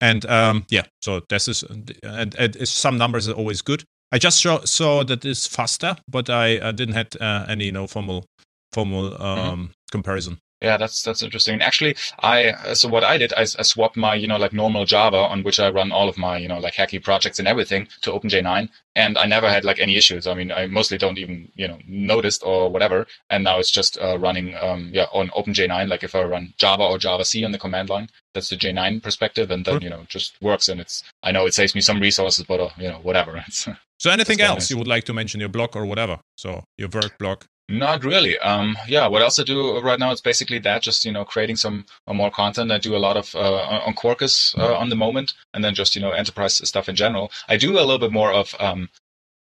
And um, yeah, so this is and, and, some numbers are always good. I just saw, saw that it's faster, but I, I didn't had uh, any you know formal formal Mm-hmm. um, comparison. Yeah, that's that's interesting. Actually, I so what I did, I, I swapped my you know like normal Java on which I run all of my you know like hacky projects and everything to OpenJ9, and I never had like any issues. I mean, I mostly don't even you know noticed or whatever, and now it's just uh, running um yeah on OpenJ9. Like if I run Java or Java C on the command line, that's the J9 perspective, and then Cool. you know just works, and it's I know it saves me some resources, but uh, you know whatever. It's, So anything else nice. you would like to mention your blog or whatever? So your work blog. Not really. Um, yeah. What else I do right now? It's basically that, just you know, creating some uh, more content. I do a lot of uh, on Quarkus uh, on the moment, and then just you know, enterprise stuff in general. I do a little bit more of um,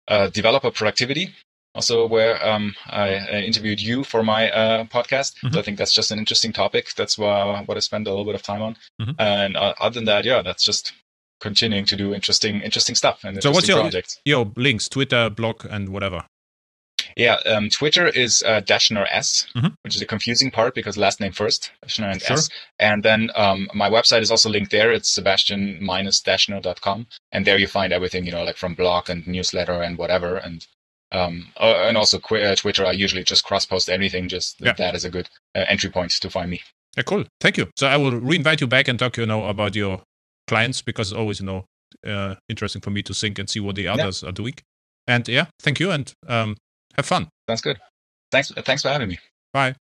uh, developer productivity. Also, where um, I, I interviewed you for my uh, podcast. Mhm. So I think that's just an interesting topic. That's wha- what I spend a little bit of time on. Mhm. And uh, other than that, yeah, that's just continuing to do interesting, interesting stuff and So what's your- projects. Your links, Twitter, blog, and whatever. Yeah, um, Twitter is uh, Daschner S, Mhm. which is a confusing part because last name first, Daschner and Sure. S. And then um, my website is also linked there. It's sebastian-daschner.com. And there you find everything, you know, like from blog and newsletter and whatever. And um, uh, and also qu- uh, Twitter, I usually just cross-post anything. Just Yeah. that is a good uh, entry point to find me. Yeah, cool. Thank you. So I will re-invite you back and talk, you know, about your clients because it's always, you know, uh, interesting for me to think and see what the others are doing. And yeah, thank you and um, have fun. Sounds good. Thanks. Thanks for having me. Bye.